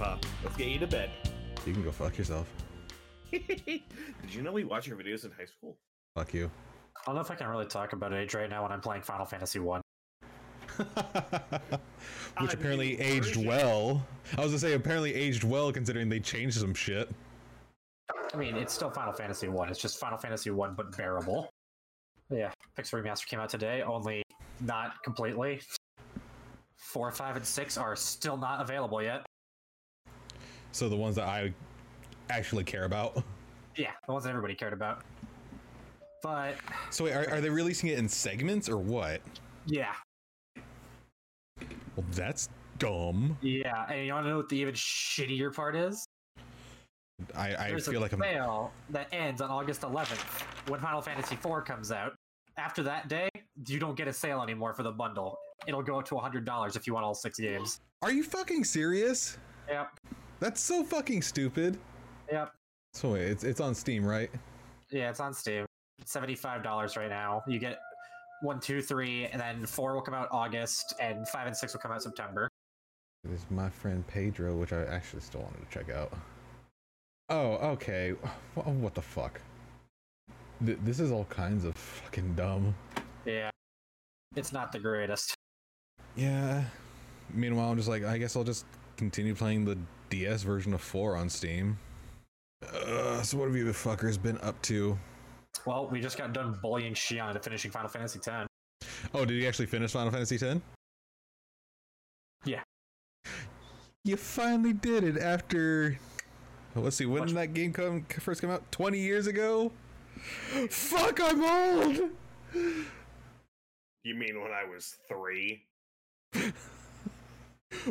Okay, Grandpa, let's get you to bed. You can go fuck yourself. Did you know we watch your videos in high school? Fuck you. I don't know if I can really talk about age right now when I'm playing Final Fantasy One. Which I apparently mean, aged version. well. I was gonna say apparently aged well considering they changed some shit. I mean, it's still Final Fantasy One. It's just Final Fantasy One, but bearable. Yeah, Pixel Remaster came out today, only not completely. Four, five, and six are still not available yet. So the ones that I actually care about. Yeah, the ones that everybody cared about. But So wait, are, are they releasing it in segments or what? yeah, Well, that's dumb. yeah, and you want to know what the even shittier part is? I, I There's feel a like I'm. sale that ends on August 11th when Final Fantasy IV comes out. After that day, you don't get a sale anymore for the bundle. It'll go up to $100 if you want all six games. Are you fucking serious? Yep, That's so fucking stupid. yep. So wait, it's it's on Steam, right? Yeah, it's on Steam. $75 right now. You get one, two, three, and then four will come out August, and five and six will come out September. There's my friend Pedro, which I actually still wanted to check out. Oh, okay. Oh, what the fuck? Th- This is all kinds of fucking dumb. Yeah, it's not the greatest. Yeah. Meanwhile, I'm just like, I guess I'll just continue playing the DS version of 4 on Steam. Uh, so what have you fuckers been up to? Well, we just got done bullying Shion into finishing Final Fantasy X. Oh, did you actually finish Final Fantasy X? Yeah. You finally did it after. Let's see, when Much- did that game come first come out? 20 years ago? Fuck, I'm old! You mean when I was three?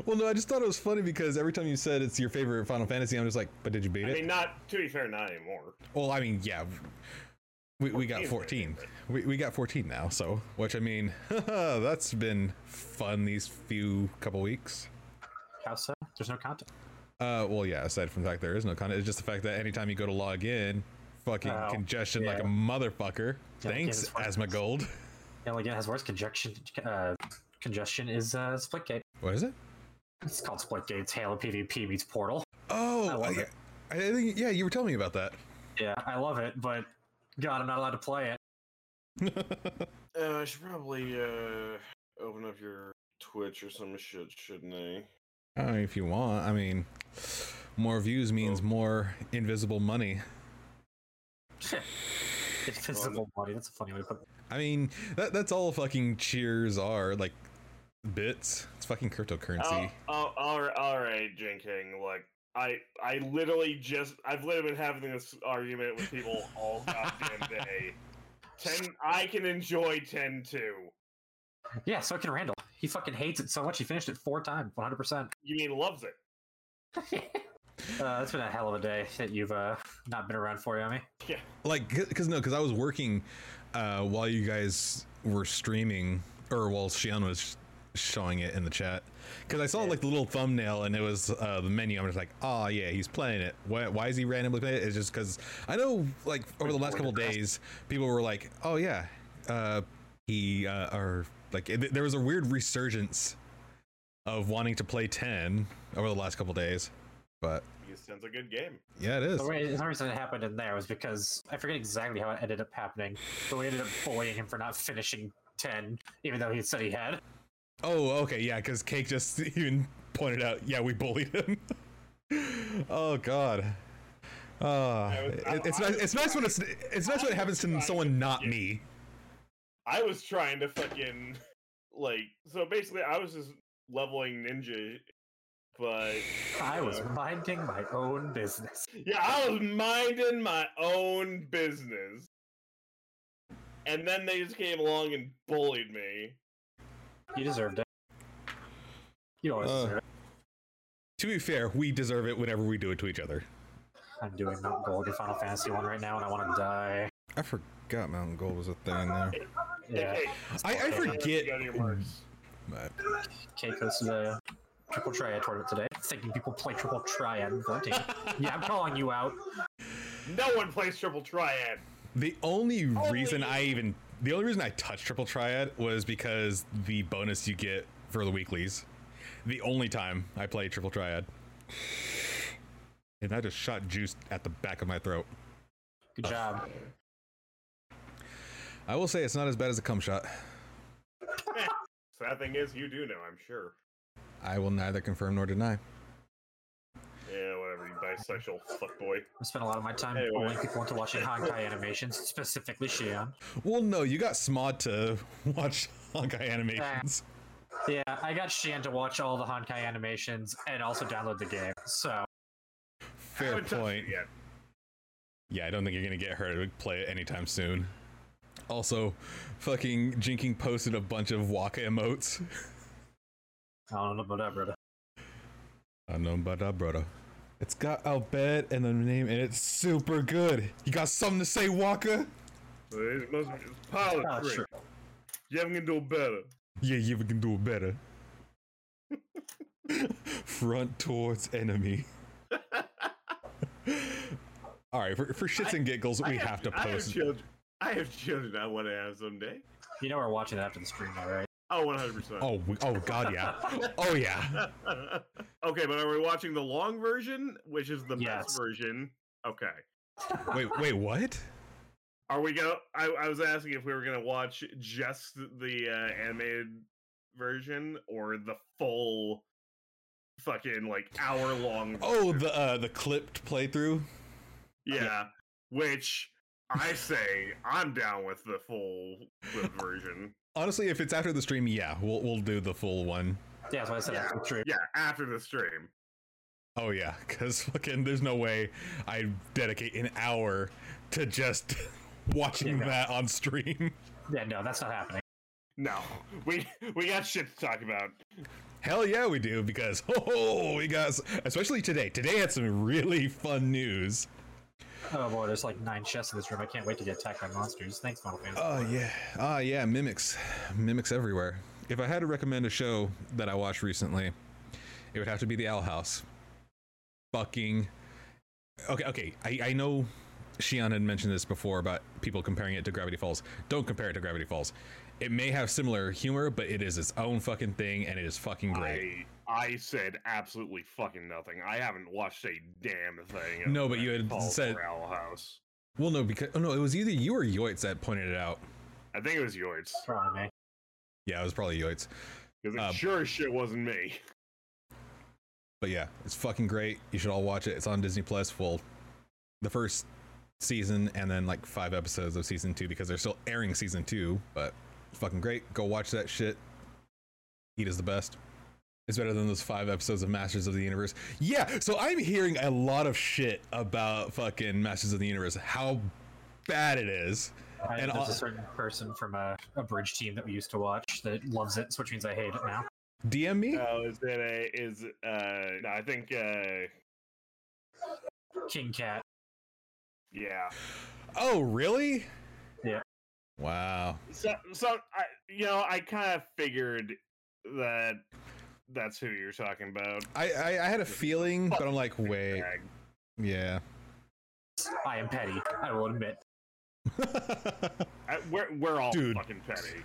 Well, no, I just thought it was funny because every time you said it's your favorite Final Fantasy, I'm just like, but did you beat I it? I mean, not to be fair, not anymore. well, I mean, yeah. We, we got 14. We, we got 14 now, so, which I mean, that's been fun these few couple weeks. How so? There's no content. Uh, well, yeah, aside from the fact there is no content, it's just the fact that anytime you go to log in, fucking Oh, congestion like a motherfucker. Yeah, Thanks, again, it's- Asmongold. The only game that has worse congestion, uh, congestion is uh, Splitgate. What is it? It's called Split Gates Halo PvP meets Portal. Oh, I love I, it. I think, yeah, you were telling me about that. Yeah, I love it, but God, I'm not allowed to play it. Uh, I should probably uh open up your Twitch or some shit, shouldn't I? I mean, if you want, I mean, more views means Oh. more invisible money. It's visible money. That's a funny way to put it. I mean, that that's all fucking cheers are like bits. It's fucking cryptocurrency. Oh, oh, all right, all right, Jinking. Look, I, I literally just, I've literally been having this argument with people all goddamn day. Ten, I can enjoy ten too. Yeah, so can Randall. He fucking hates it so much he finished it four times, 100%. You mean loves it? Uh, it's been a hell of a day that you've uh, not been around for, Yummy. Yeah. like because no because i was working uh while you guys were streaming or while Shion was showing it in the chat. Because i saw like the little thumbnail and it was uh the menu. I'm just like oh yeah he's playing it. Why, why is he randomly playing it? It's just because i know like over the last couple days people were like oh yeah uh he uh or like it, there was a weird resurgence of wanting to play 10 over the last couple days. But Because ten's a good game. yeah it is. The, way, the reason it happened in there was because I forget exactly how it ended up happening, but we ended up bullying him for not finishing 10, even though he said he had. Oh, okay, yeah, because Cake just even pointed out, yeah, we bullied him. oh God. Uh, was- it- I- it's I nice. was It's nice when it's it's nice when it happens to someone to not get- me. I was trying to fucking like, so basically, I was just leveling ninja, but I was uh, minding my own business. Yeah, I was minding my own business. And then they just came along and bullied me. You deserved it. You always Uh. deserve it. To be fair, we deserve it whenever we do it to each other. I'm doing Mount Gulg in Final Fantasy 1 right now, and I want to die. I forgot Mountain Gold was a thing in there. Yeah. Hey, I, I forget. you got your marks. but- Kate hosted a triple triad tournament today, thinking people play triple triad in 14. yeah, I'm calling you out. No one plays triple triad. The only Only reason I even the only reason I touched Triple Triad was because the bonus you get for the weeklies. The only time I played Triple Triad. And I just shot juice at the back of my throat. Good job. I will say it's not as bad as a cum shot. Sad thing is, you do know, I'm sure. I will neither confirm nor deny. Yeah, whatever, you bisexual fuckboy. I spent a lot of my time Anyway. pulling people into watching Honkai animations, specifically Shion. Well, no, you got Smod to watch Honkai animations. Yeah, I got Shion to watch all the Honkai animations and also download the game. So Fair Haven't touched it point. Yet. Yeah, I don't think you're gonna get her to play it anytime soon. Also, fucking Jinking posted a bunch of Waka emotes. I don't know about that, brother. I know about that, brother. It's got Albert and the name, and it's super good. You got something to say, Walker? It must be it's pilot Ah, trick. sure. You can do it better. Yeah, yeah, we can do it better. Front towards enemy. All right, for, for shits and giggles, we I have to post. I have post. children. I have children I want to have someday. You know we're watching it after the stream, all right? Oh, 100%. Oh, we- oh, god, yeah. Oh, yeah. okay, but are we watching the long version, which is the Yes. best version? Okay. Wait, wait, what? Are we gonna? I, I was asking if we were gonna watch just the uh, animated version or the full fucking like hour long. Oh, the uh, the clipped playthrough. yeah. Which I say I'm down with the full version. Honestly, if it's after the stream, yeah, we'll we'll do the full one. Yeah, that's what I said Yeah. after the stream. Yeah, after the stream. Oh yeah, because fucking there's no way I dedicate an hour to just watching Yeah, no. that on stream. Yeah, no, that's not happening. No, we we got shit to talk about. Hell yeah, we do because oh, we got especially today. Today had some really fun news. Oh boy, there's like nine chests in this room. I can't wait to get attacked by monsters. Thanks, Final Fantasy. Oh yeah, ah yeah, mimics, mimics everywhere. If I had to recommend a show that I watched recently, it would have to be The Owl House. Fucking okay, okay. I I know Shion had mentioned this before about people comparing it to Gravity Falls. Don't compare it to Gravity Falls. It may have similar humor, but it is its own fucking thing, and it is fucking great. I I said absolutely fucking nothing. I haven't watched a damn thing. No, but you had Falls said- or Owl House. Well, no, because oh no, it was either you or Yoitz that pointed it out. I think it was yours Probably me. Yeah, it was probably Yoitz. because it Uh, sure as shit wasn't me. But yeah, it's fucking great. You should all watch it. It's on Disney Plus. Well, the first season and then like five episodes of season two because they're still airing season two. But fucking great. Go watch that shit. Eda is the best. It's better than those five episodes of Masters of the Universe. Yeah, so I'm hearing a lot of shit about fucking Masters of the Universe. How bad it is. I, And there's all- a certain person from a, a bridge team that we used to watch that loves it, which means I hate it now. DM me? Oh, is it a is uh? No, I think uh, King Cat. yeah. Oh, really? Yeah. Wow. So so I you know I kind of figured that that's who you're talking about. I, I, I had a feeling, but I'm like, wait. Bag. Yeah. I am petty. I will admit. I, we're we're all Dude. fucking petty.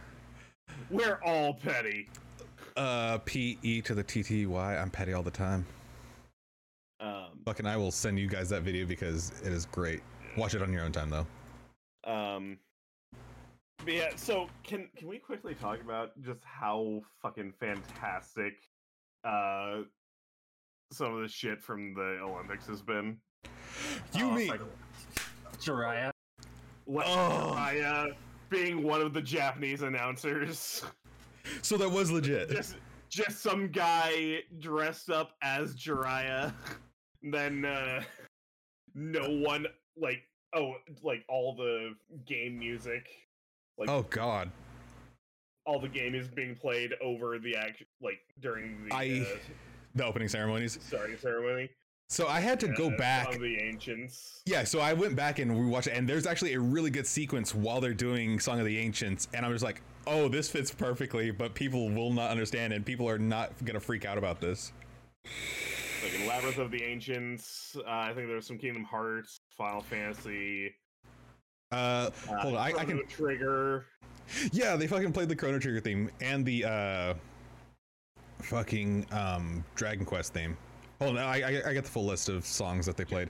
We're all petty. Uh, P E to the T T Y. I'm petty all the time. Um, Fucking, I will send you guys that video because it is great. Watch it on your own time though. Um, but yeah, so can can we quickly talk about just how fucking fantastic uh some of the shit from the Olympics has been? You Oh, mean like, Jiraiya. Like Oh. Jiraiya being one of the Japanese announcers, so that was legit. just just some guy dressed up as Jiraiya, then uh, no one like oh like all the game music like Oh God. All the game is being played over the act like during the I- uh, The opening ceremonies. starting ceremony. So I had to go back. The ancients. Yeah, so I went back and we watched it, and there's actually a really good sequence while they're doing Song of the Ancients, and I'm just like, oh, this fits perfectly, but people will not understand, and people are not gonna freak out about this. Like in Labyrinth of the Ancients. Uh, I think there's some Kingdom Hearts, Final Fantasy. Uh, Uh, hold on, I, I can. Trigger. Yeah, they fucking played the Chrono Trigger theme and the uh, fucking um Dragon Quest theme. Oh no, I, I, got the full list of songs that they played.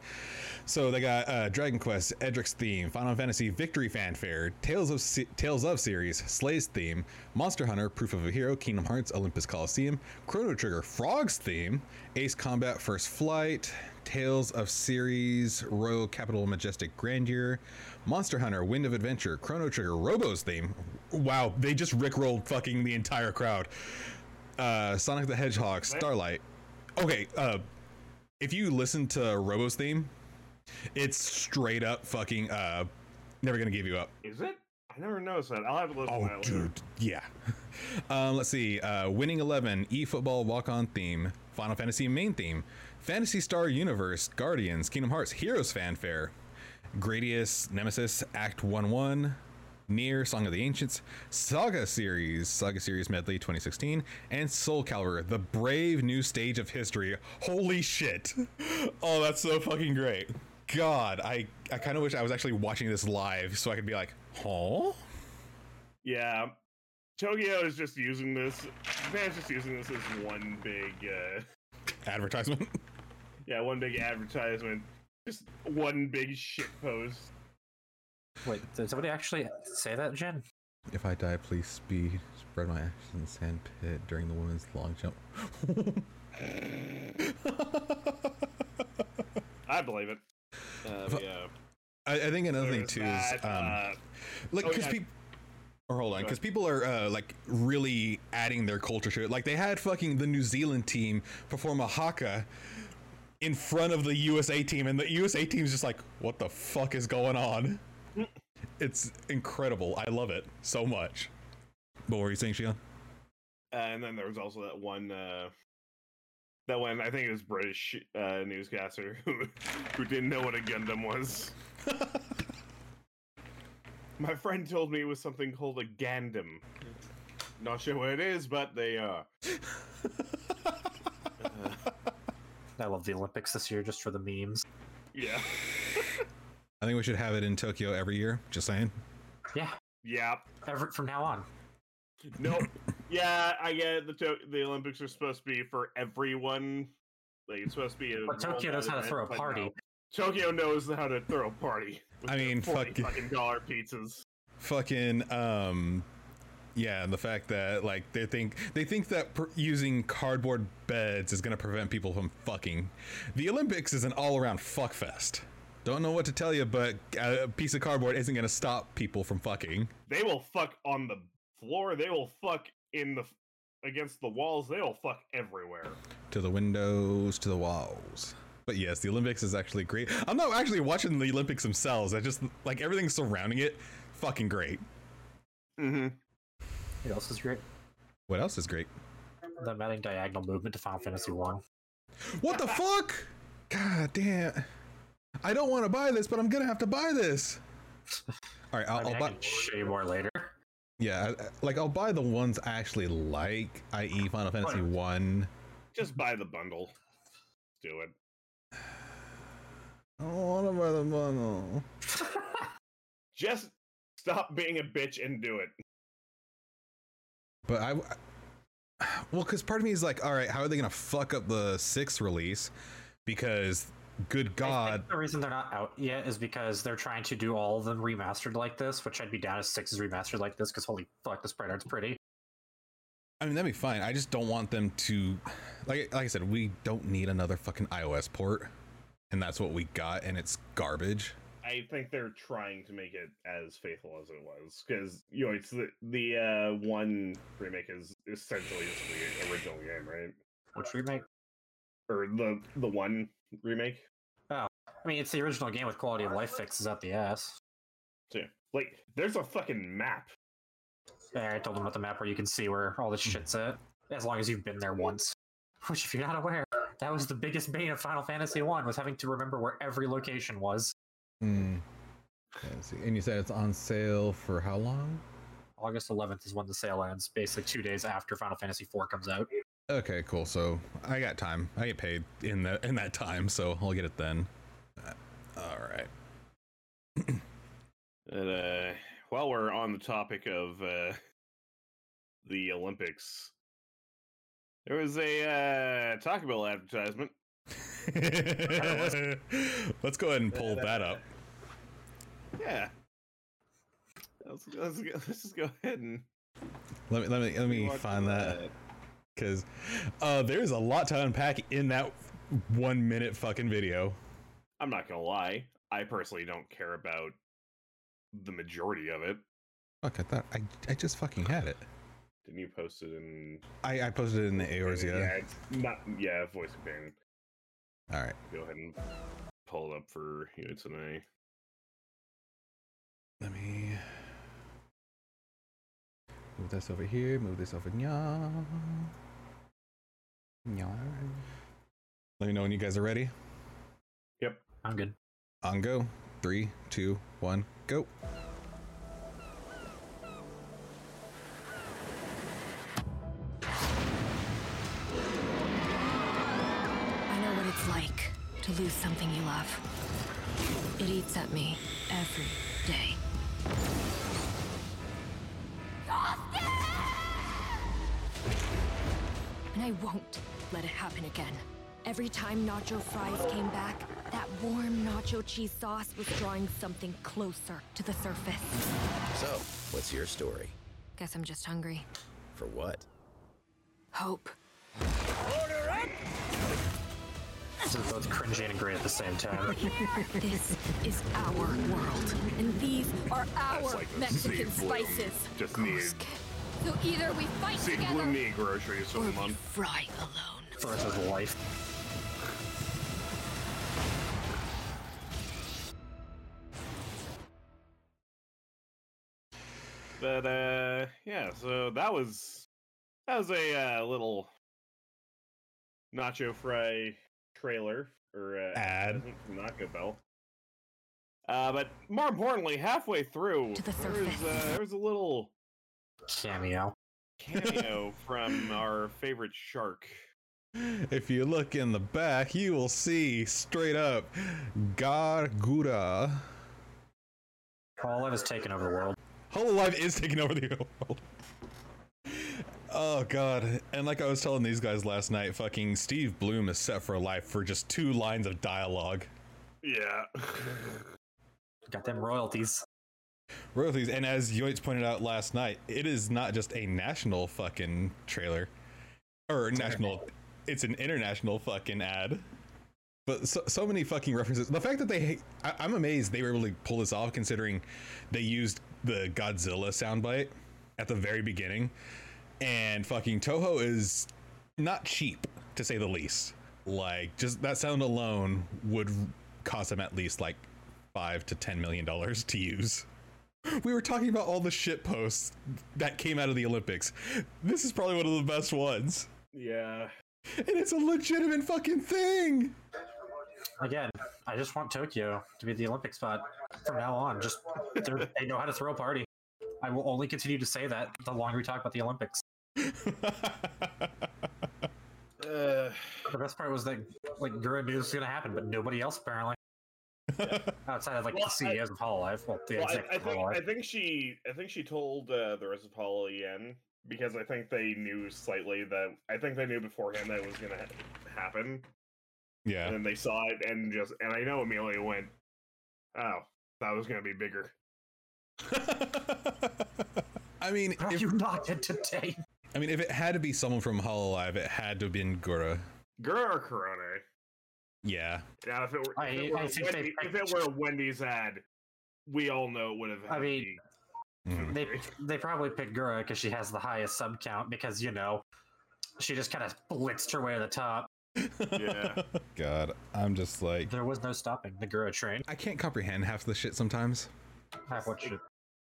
So they got uh, Dragon Quest, Edric's theme, Final Fantasy Victory Fanfare, Tales of Tales of series, Sorey's theme, Monster Hunter, Proof of a Hero, Kingdom Hearts, Olympus Coliseum, Chrono Trigger, Frogs theme, Ace Combat, First Flight, Tales of series, Royal Capital Majestic Grandeur, Monster Hunter, Wind of Adventure, Chrono Trigger, Robo's theme. Wow, they just rickrolled fucking the entire crowd. Uh, Sonic the Hedgehog, Starlight. Okay, uh, if you listen to Robo's theme, it's straight up fucking uh, never gonna give you up. Is it? I never noticed that. I'll have to listen Oh, to that later. dude, yeah. Um, let's see. Uh, Winning Eleven, eFootball Walk On theme, Final Fantasy main theme, Phantasy Star Universe, Guardians, Kingdom Hearts, Heroes Fanfare, Gradius, Nemesis, Act One One, NieR Song of the Ancients, Saga Series, Saga Series Medley 2016, and Soul Calibur, the brave new stage of history. Holy shit! Oh, that's so fucking great. God, I I kind of wish I was actually watching this live so I could be like, huh? Yeah. Tokyo is just using this. Japan's just using this as one big, uh, Advertisement. yeah, one big advertisement. Just one big shit post. Wait, did somebody actually say that, Jen? If I die, please speed spread my ashes in the sand pit during the women's long jump. I believe it. Uh, yeah. I, I think another thing too is um, uh, like oh, because yeah. people. Or hold on, because people are uh, like really adding their culture to it. Like they had fucking the New Zealand team perform a haka in front of the USA team, and the USA team's just like, "What the fuck is going on?" it's incredible. I love it so much. What were you saying, Shion? and then there was also that one, uh, that one. I think it was British uh, newscaster who who didn't know what a Gundam was. My friend told me it was something called a Gandam. Not sure what it is, but they are. I love the Olympics this year just for the memes. yeah. I think we should have it in Tokyo every year. Just saying. Yeah, Yeah. ever from now on. Nope. yeah, I get it. the to- the Olympics are supposed to be for everyone. Like it's supposed to be a But Tokyo knows how to throw a party. no. Tokyo knows how to throw a party. I mean, fuck- fucking dollar pizzas. fucking um yeah and the fact that like they think they think that pr- using cardboard beds is going to prevent people from fucking the olympics is an all-around fuck fest don't know what to tell you but a piece of cardboard isn't going to stop people from fucking They will fuck on the floor. They will fuck in the against the walls. They will fuck everywhere. to the windows to the walls but yes the olympics is actually great i'm not actually watching the olympics themselves i just like everything surrounding it fucking great Mm-hmm. What else is great? what else is great The adding diagonal movement to Final Fantasy One. What the fuck? God damn. I don't want to buy this, but I'm gonna have to buy this. All right, I'll, I, mean, I'll buy. show you more later. Yeah, I- I- like I'll buy the ones I actually like, i.e., Final Fantasy One. Just buy the bundle. Do it. I don't want to buy the bundle. Just stop being a bitch and do it. But I, well, because part of me is like, all right, how are they gonna fuck up the sixth release? Because, good God, the reason they're not out yet is because they're trying to do all of them remastered like this, which I'd be down if six is remastered like this. Because holy fuck, the sprite art's pretty. I mean that'd be fine. I just don't want them to, like, like I said, we don't need another fucking iOS port, and that's what we got, and it's garbage. I think they're trying to make it as faithful as it was because you know it's the the uh, one remake is essentially just the original game, right? Which remake? Or the the one remake. Oh, I mean, it's the original game with quality of life fixes out the ass. Yeah. like, there's a fucking map. Yeah, I told them about the map where you can see where all this shit's at, as long as you've been there once. Which, if you're not aware, that was the biggest bane of Final Fantasy One was having to remember where every location was. Hmm. Let's see. And you said it's on sale for how long? August 11th is when the sale ends, basically two days after Final Fantasy IV comes out. Okay, cool. So I got time. I get paid in that in that time, so I'll get it then. Uh, all right. And uh, while we're on the topic of uh, the Olympics, there was a uh, Taco Bell advertisement Let's go ahead and pull that up. Yeah. Let's, let's, let's just go ahead and Let me let me let me find that because uh, there's a lot to unpack in that one minute fucking video. I'm not gonna lie. I personally don't care about the majority of it. Fuck, I thought I I just fucking had it. Didn't you post it in? I I posted it in the Aors, yeah, yeah. it's not. Yeah, voice command. All right, Go ahead and pull it up for you today. let me move this over here. Move this over. Nya. Nya. Let me know when you guys are ready. Yep. I'm good. On go. Three, two, one, go. Lose something you love. It eats at me every day. And I won't let it happen again. Every time nacho fries came back, that warm nacho cheese sauce was drawing something closer to the surface. So, what's your story? Guess I'm just hungry. For what? Hope. This is both cringy and great at the same time. This is our world, and these are our like Mexican spices. Just need So either we fight see together Bloom need groceries for or the we fry alone. For his life. But uh, yeah. So that was that was a uh, little nacho fry trailer or uh, Ad. from Nacho Bell. Uh, but more importantly, halfway through, To the there was, uh, there was a little Cameo. cameo from our favorite shark. If you look in the back, you will see straight up Gawr Gura. Hololive has taken over the world. Hololive is taking over the world. Oh god. And like I was telling these guys last night, fucking Steve Blum is set for life for just two lines of dialogue. Yeah. Got them royalties. Royalties, and as Yoitz pointed out last night, it is not just a national fucking trailer. Or national it's an international fucking ad. But so, so many fucking references. The fact that they, I, I'm amazed they were able to pull this off, considering they used the Godzilla soundbite at the very beginning, and fucking Toho is not cheap to say the least. Like, just that sound alone would cost them at least like five to ten million dollars to use. We were talking about all the shit posts that came out of the Olympics. This is probably one of the best ones. yeah. And it's a legitimate fucking thing. Again, I just want Tokyo to be the Olympic spot from now on. Just they're- they know how to throw a party. I will only continue to say that the longer we talk about the Olympics. Uh, The best part was that like Gura knew this was gonna happen, but nobody else apparently. Outside of like Well, the CEOs of Hololive, well, the well, I, execs I of think Hololive. I think she I think she told uh, the rest of Paul Yen because I think they knew slightly that I think they knew beforehand that it was gonna ha- happen, yeah. and then they saw it and just and I know Amelia went, oh, that was gonna be bigger. I mean, How if, you not entertained? I mean, if it had to be someone from Hololive, it had to have been Gura. Gura or Korone? Yeah. Now, if it were, I- if, it were I think Wendy, if it were a Wendy's ad, we all know it would have. I had to mean, be- Mhm. They they probably picked Gura because she has the highest sub count because you know she just kind of blitzed her way to the top. Yeah. God, I'm just like, There was no stopping the Gura train. I can't comprehend half the shit sometimes. Half what should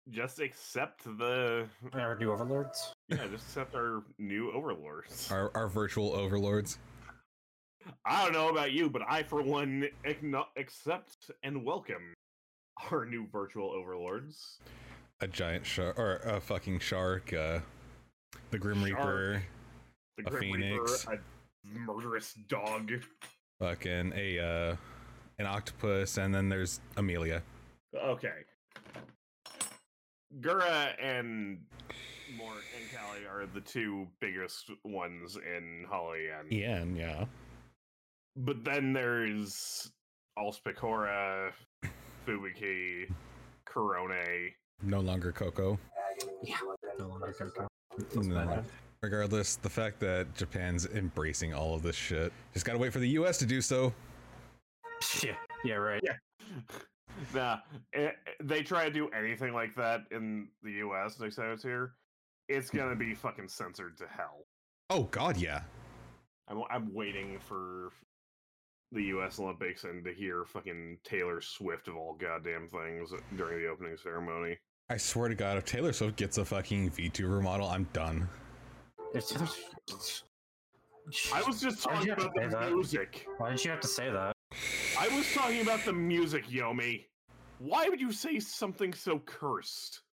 just accept the our new overlords. yeah, just accept our new overlords. Our, our virtual overlords. I don't know about you, but I, for one, acknow- accept and welcome our new virtual overlords. A giant shark, or a fucking shark. Uh, the Grim Shark. Reaper. The A Grim phoenix. Reaper, a murderous dog. Fucking a uh, an octopus, and then there's Amelia. Okay. Gura and Mort and Callie are the two biggest ones in Holly and Ian, yeah. but then there's also Pekora, Fubuki, Korone. No longer Coco. Yeah, No longer Coco. No. Regardless, the fact that Japan's embracing all of this shit, just gotta wait for the U.S. to do so. Yeah, yeah, right. Yeah. Nah, eh, they try to do anything like that in the U.S. next time it's here, it's gonna be fucking censored to hell. Oh God, yeah. I'm I'm waiting for the U.S. Olympics and to hear fucking Taylor Swift of all goddamn things during the opening ceremony. I swear to God, if Taylor Swift gets a fucking VTuber model, I'm done. I was just talking you have to about the say that? music. Why did you have to say that? I was talking about the music, Yomi. Why would you say something so cursed?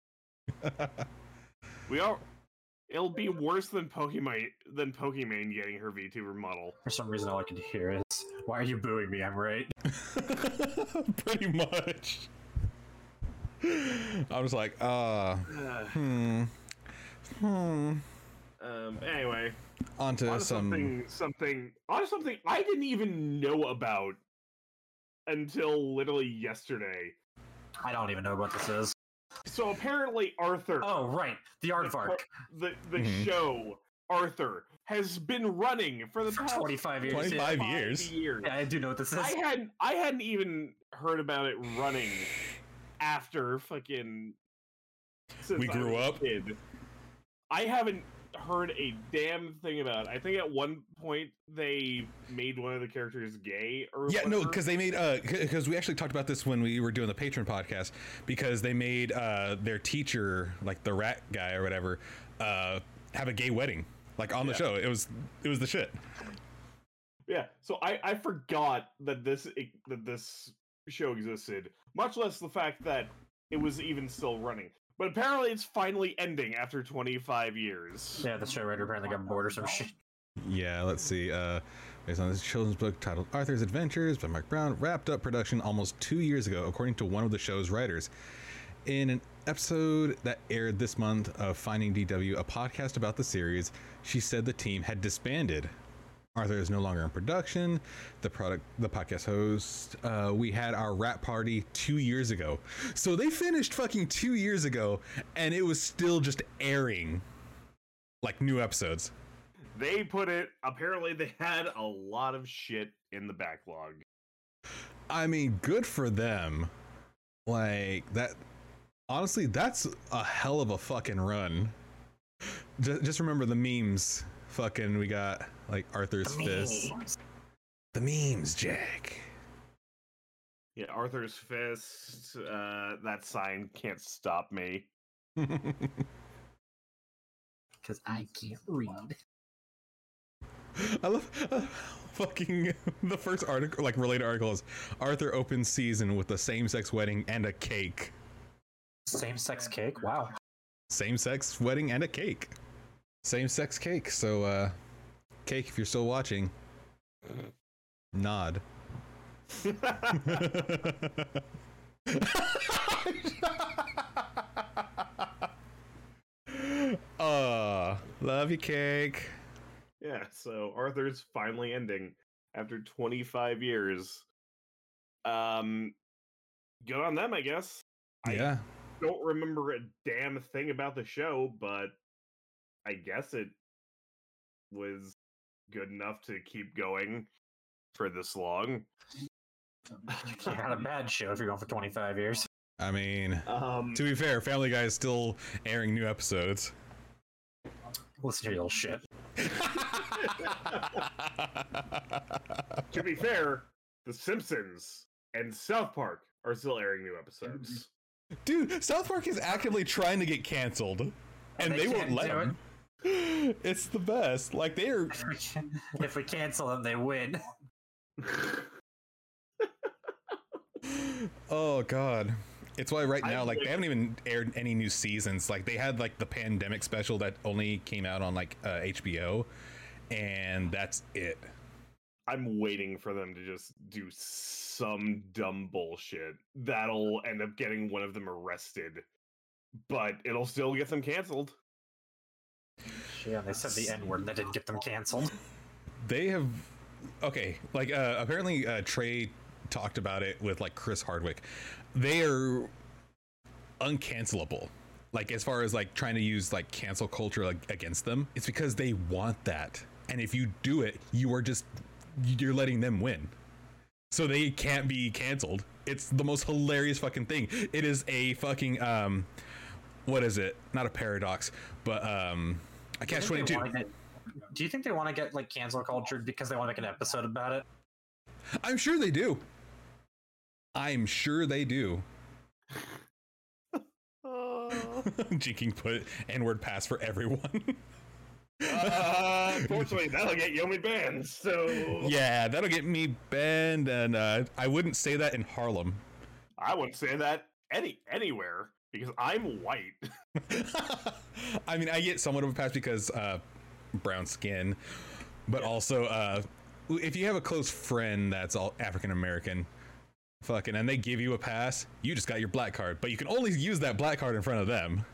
We are. It'll be worse than Pokemon than Pokemon getting her VTuber model. For some reason, all I can hear is, "Why are you booing me? I'm right." Pretty much. I was like, uh, Uh, hmm, hmm. Um. Anyway, Onto on to some. something something on to something I didn't even know about until literally yesterday. I don't even know what this is. So apparently, Arthur. Oh, right, the the, aardvark co- the the Mhm. show Arthur has been running for the for past 25 years. 25 yeah. years. years. Yeah, I do know what this is. I hadn't I hadn't even heard about it running after fucking since We I grew was a up. kid. I haven't heard a damn thing about it. I think at one point they made one of the characters gay or Yeah, no, because they made uh, because we actually talked about this when we were doing the patron podcast because they made uh their teacher like the rat guy or whatever uh have a gay wedding like on the Yeah. show. It was it was the shit. Yeah, so I I forgot that this that this show existed, much less the fact that it was even still running. But apparently, it's finally ending after 25 years. Yeah, the show writer apparently got bored or some shit. Yeah, let's see. Uh, based on this children's book titled Arthur's Adventures by Marc Brown, wrapped up production almost two years ago, according to one of the show's writers. In an episode that aired this month of Finding DW, a podcast about the series, she said the team had disbanded. Arthur is no longer in production. The product, the podcast host, uh, we had our rap party two years ago. So they finished fucking two years ago, and it was still just airing like new episodes. They put it. Apparently, they had a lot of shit in the backlog. I mean, good for them. Like that. Honestly, that's a hell of a fucking run. Just, just remember the memes. Fucking, we got like Arthur's fist. The memes, Jack. Yeah, Arthur's fist. Uh, that sign can't stop me. Because I can't read. I love uh, fucking the first article, like related articles. Arthur opens season with a same-sex wedding and a cake. Same sex cake? Wow. Same-sex wedding and a cake. Same-sex cake. So, uh, cake, if you're still watching, nod. uh, love you, cake. yeah, so Arthur's finally ending after 25 years. Um, good on them, I guess. I Yeah. don't remember a damn thing about the show, but I guess it was good enough to keep going for this long. It's not have a bad show if you're going for 25 years. I mean, Um, to be fair, Family Guy is still airing new episodes. Listen to your little shit. to be fair, The Simpsons and South Park are still airing new episodes. Dude, South Park is actively trying to get canceled, and they they, won't let do them. It's the best. Like they're If we, can- if we cancel them, they win. oh god. It's why right now, like they haven't even aired any new seasons. Like they had like the pandemic special that only came out on like uh, HBO, and that's it. I'm waiting for them to just do some dumb bullshit that'll end up getting one of them arrested, but it'll still get them canceled. Yeah, they said the N word. That didn't get them canceled. They have okay, like uh, apparently uh, Trey talked about it with like Chris Hardwick. They are uncancelable. Like as far as like trying to use like cancel culture like against them, it's because they want that. And if you do it, you are just you're letting them win. So they can't be canceled. It's the most hilarious fucking thing. It is a fucking um what is it? Not a paradox, but um a catch Do you think they 22. wanna get- Do you think they want to get like cancel culture because they want to make an episode about it? I'm sure they do. I'm sure they do. Uh, Jinking put N-word pass for everyone. uh, unfortunately, that'll get Yomi banned. So yeah, that'll get me banned, and uh, I wouldn't say that in Harlem. I wouldn't say that any anywhere because I'm white. I mean, I get somewhat of a pass because uh, brown skin, but also uh, if you have a close friend that's all African American, fucking, and they give you a pass, you just got your black card, but you can only use that black card in front of them.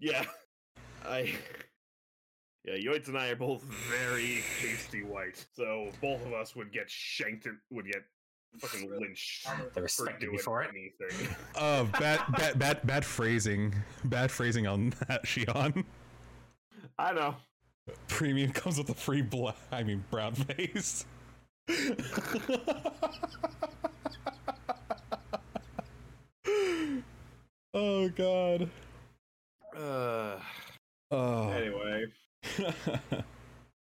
Yeah, I. Yeah, Yoitz and I are both very pasty white, so both of us would get shanked and would get fucking lynched They for respected doing me for it. anything. Uh, bad, bad, bad, bad phrasing, bad phrasing on that, Shion. I know. Premium comes with a free black, I mean brown face. oh god. Uh, Oh. anyway,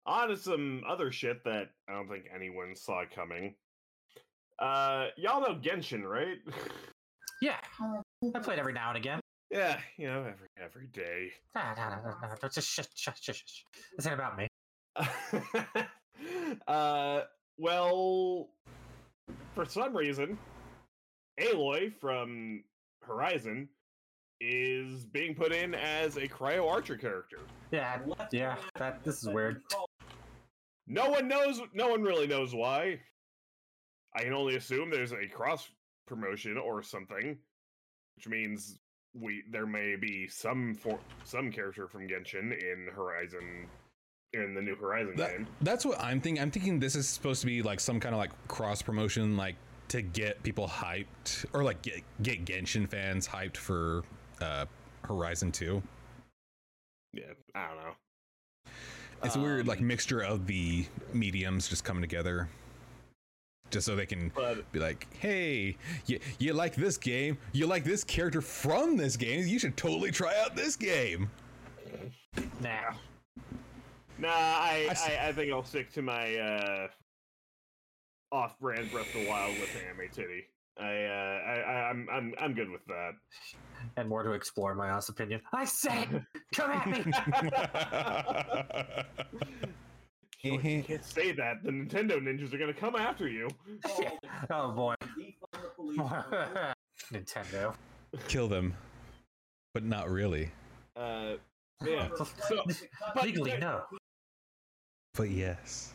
on to some other shit that I don't think anyone saw coming. Uh, y'all know Genshin, right? Yeah, I play it every now and again. yeah, you know, every every day. Nah, nah, nah, nah, nah, Just shh, shh, shh, shh. shh. This ain't about me. uh, well, for some reason, Aloy from Horizon is being put in as a Cryo Archer character. Yeah, yeah. That this is weird. No one knows. No one really knows why. I can only assume there's a cross promotion or something, which means we there may be some for some character from Genshin in Horizon in the new Horizon That- game. that's what I'm thinking. I'm thinking this is supposed to be like some kind of like cross promotion, like to get people hyped or like get get Genshin fans hyped for uh Horizon 2. Yeah, I don't know. It's a weird like Um, mixture of the mediums just coming together. Just so they can But be like, hey, you, you like this game? You like this character from this game? You should totally try out this game. Nah. nah, I, I think I'll stick to my uh, off-brand Breath of the Wild with anime titty. I, uh, I, I, I'm, I'm, I'm good with that. And more to explore my honest opinion. I said it! Come at me! Sure, you can't say that. The Nintendo ninjas are gonna come after you. oh boy. Nintendo. Kill them, but not really. Uh, yeah. So, but- Legally, no. But yes.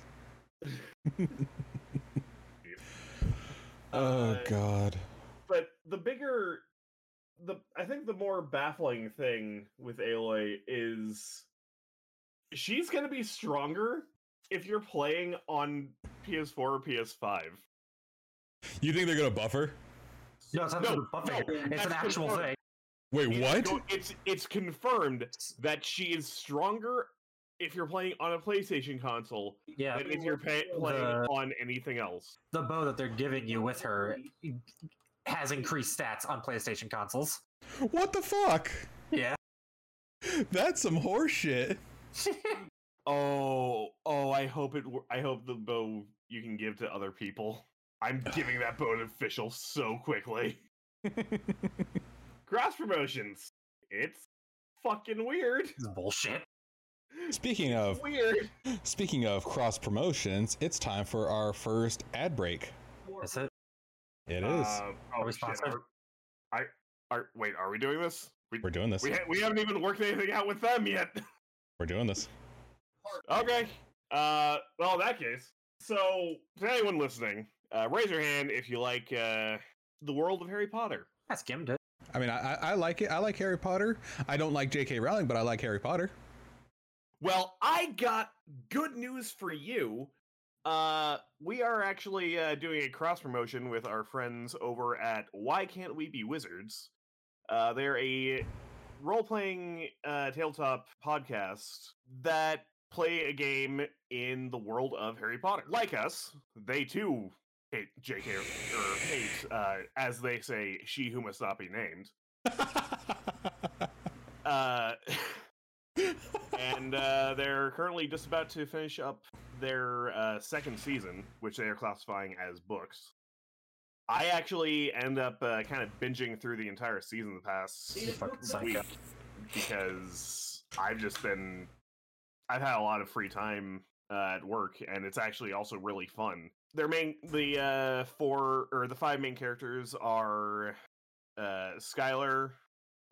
Uh, oh God. but the bigger the I think the more baffling thing with Aloy is she's gonna be stronger if you're playing on PS4 or PS5. You think they're gonna buffer? No, it's not No, no, buffing. no, it's an actual confirmed. thing. Wait, It's what? go- It's it's confirmed that she is stronger if you're playing on a PlayStation console Yeah, than if you're pay- playing The- on anything else. the bow that they're giving you with her has increased stats on PlayStation consoles. What the fuck? Yeah. That's some horseshit. Oh, oh! I hope it. I hope the bow you can give to other people. I'm giving that bow to official so quickly. Cross promotions. It's fucking weird. This is bullshit. Speaking of weird. speaking of cross promotions, it's time for our first ad break. Is it? It is. Uh, oh, we sponsored? are- I are wait. Are we doing this? We We're doing this. we, ha- we haven't even worked anything out with them yet. We're doing this. Okay. Uh, well, in that case, so to anyone listening, uh, raise your hand if you like uh, the world of Harry Potter. I skimmed it. I mean, I, I I like it. I like Harry Potter. I don't like J.K. Rowling, but I like Harry Potter. Well, I got good news for you. Uh, we are actually uh, doing a cross promotion with our friends over at Why Can't We Be Wizards? Uh, they're a role playing uh, tabletop podcast that play a game in the world of Harry Potter. Like us, they too hate JK or hate, uh, as they say, she who must not be named. Uh, and uh, they're currently just about to finish up their uh, second season, which they are classifying as books. I actually end up uh, kind of binging through the entire season the past week because I've just been I've had a lot of free time uh, at work, and it's actually also really fun. Their main the uh, four or the five main characters are uh, Skylar,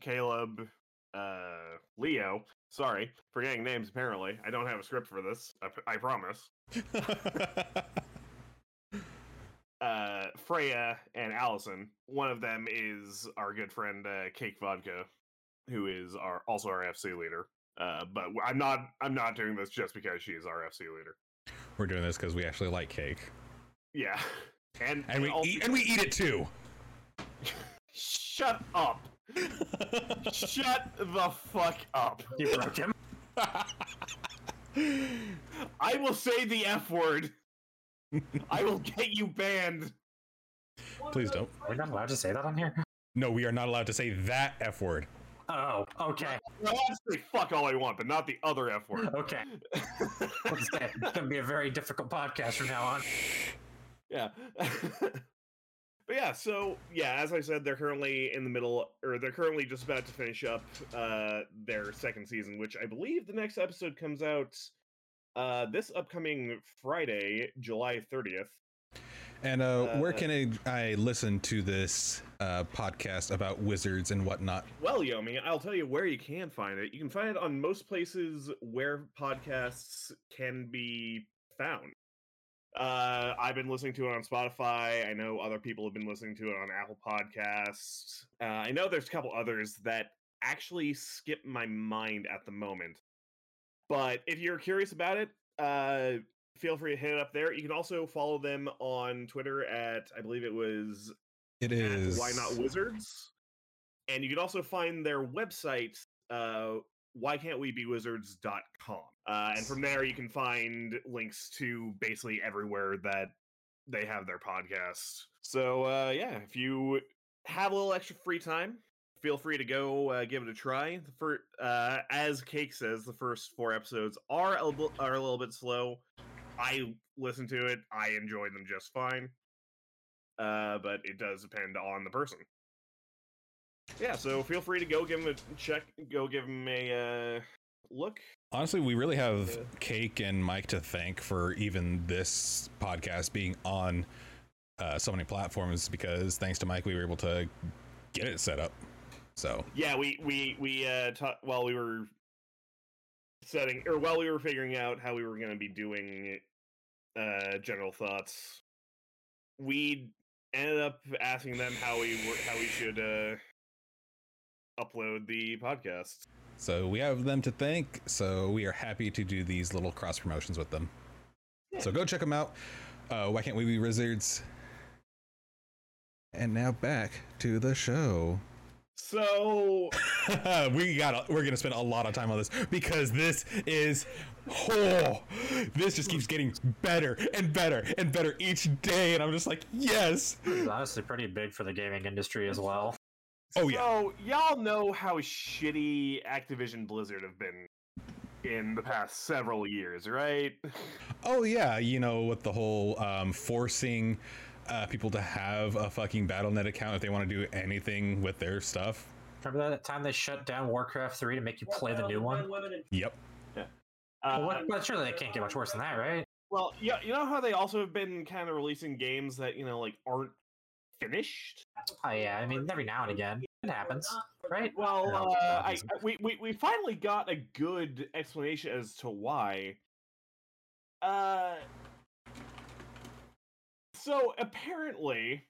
Caleb, uh, Leo. Sorry, forgetting names. Apparently, I don't have a script for this. I, p- I promise. uh, Freya and Allison. One of them is our good friend uh, Cake Vodka, who is our also our FC leader. Uh, but w- I'm not I'm not doing this just because she is our FC leader. We're doing this because we actually like cake, Yeah, and and we also- eat and we eat it too. shut up. shut the fuck up. You broke him. I will say the F word. I will get you banned. Please don't. We're not allowed to say that on here. No, we are not allowed to say that f word. Oh, okay, Well, I'll say fuck all I want, but not the other F word. okay. It's gonna be a very difficult podcast from now on. yeah. but yeah, so yeah, as I said, they're currently in the middle, or they're currently just about to finish up uh, their second season, which I believe the next episode comes out uh, this upcoming Friday, July thirtieth. And uh, where Uh, can I, I listen to this uh, podcast about wizards and whatnot? Well, Yomi, I'll tell you where you can find it. You can find it on most places where podcasts can be found. Uh, I've been listening to it on Spotify. I know other people have been listening to it on Apple Podcasts. Uh, I know there's a couple others that actually skip my mind at the moment. But if you're curious about it, uh, feel free to hit it up there. You can also follow them on Twitter at, I believe it was it is Why Not Wizards. And you can also find their website, uh, why can't we be wizards.com. Uh, and from there, you can find links to basically everywhere that they have their podcast. So, uh, yeah, if you have a little extra free time, feel free to go uh, give it a try. Fir- uh, as Cake says, the first four episodes are a, are a little bit slow. I listen to it, I enjoy them just fine uh, but it does depend on the person. Yeah, so feel free to go give him a check, go give him a uh, look. honestly, we really have Yeah. Cake and Mike to thank for even this podcast being on uh, so many platforms because thanks to Mike, we were able to get it set up. So Yeah, we we we uh, ta- while we were setting or while we were figuring out how we were going to be doing uh, general thoughts, we ended up asking them how we were how we should uh, upload the podcast. So we have them to thank. So we are happy to do these little cross promotions with them. So go check them out. Uh, Why can't we be wizards? And now back to the show. So we got. We're gonna spend a lot of time on this because this is. Oh, this just keeps getting better and better and better each day, and I'm just like, yes. It's honestly pretty big for the gaming industry as well. Oh yeah. So y'all know how shitty Activision Blizzard have been in the past several years, right? Oh yeah. You know, with the whole um, forcing uh, people to have a fucking Battle.net account if they want to do anything with their stuff. Remember that time they shut down Warcraft 3 to make you play the new one? Yep. Uh, Well, what, but surely they can't get much worse than that, right? well, yeah, you know how they also have been kind of releasing games that you know like aren't finished. Oh yeah, I mean every now and again it happens, right? Well, No, uh, no, I, it's- I- we, we we finally got a good explanation as to why. Uh, so apparently,